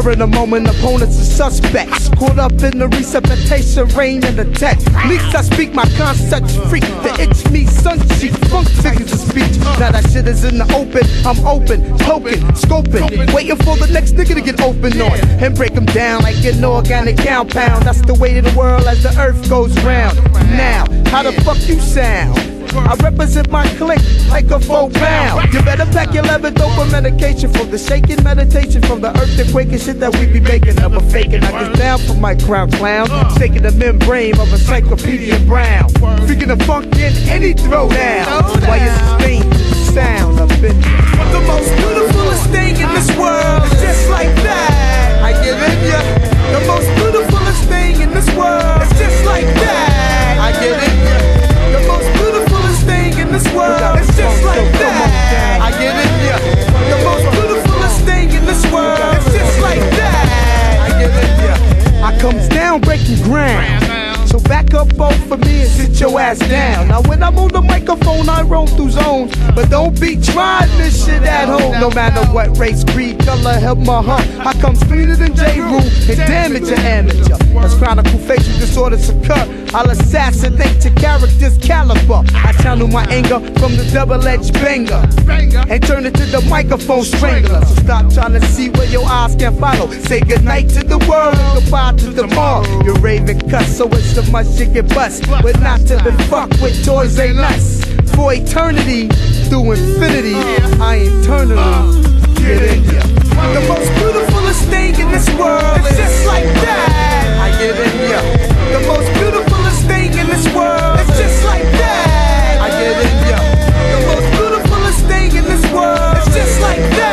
Spur in the moment, opponents are suspects. Caught up in the resuscitation, rain and the text. Least I speak my concept freak. The itch me, sun cheek, funk figures of speech. Now that shit is in the open, I'm open, token, scoping. Waiting for the next nigga to get open on. And break them down like an organic compound. That's the way of the world as the earth goes round. Now, how the fuck you sound? I represent my clique like a four pound. You better pack your leather dope for medication from the shaking meditation from the earthquake and shit that we be making. Never faking. I get down for my crown clown, shaking the membrane of a encyclopedia brown. Freaking the funk in any throwdown. Why you sustain sound of it? The most beautifulest thing in this world is just like that. I give it ya. The most beautifulest thing in this world is just like that. I give it ya. The most in this world is just like that. I give it ya. The most beautifulest thing in this world is just like that. I give it ya. I comes down breaking ground. So back up both for me and sit your ass down. Now when I'm on the microphone, I roam through zones. But don't be trying this shit at home. No matter what race, creed, color, help my heart. I come cleaner than J. Rule and damage an amateur. As chronicle facial disorders occur, I'll assassinate your character's caliber. I channel my anger from the double-edged banger and turn it to the microphone strangler. So stop trying to see where your eyes can follow. Say goodnight to the world and goodbye to tomorrow. You're raving cuss, so it's so much you get bust. But not to be fucked with toys ain't us. For eternity, through infinity, I eternally uh, get in ya. The most beautifulest thing in this world is just like that get in here. The most beautifulest thing in this world. It's just like that. I get in here. The most beautifulest thing in this world. It's just like that.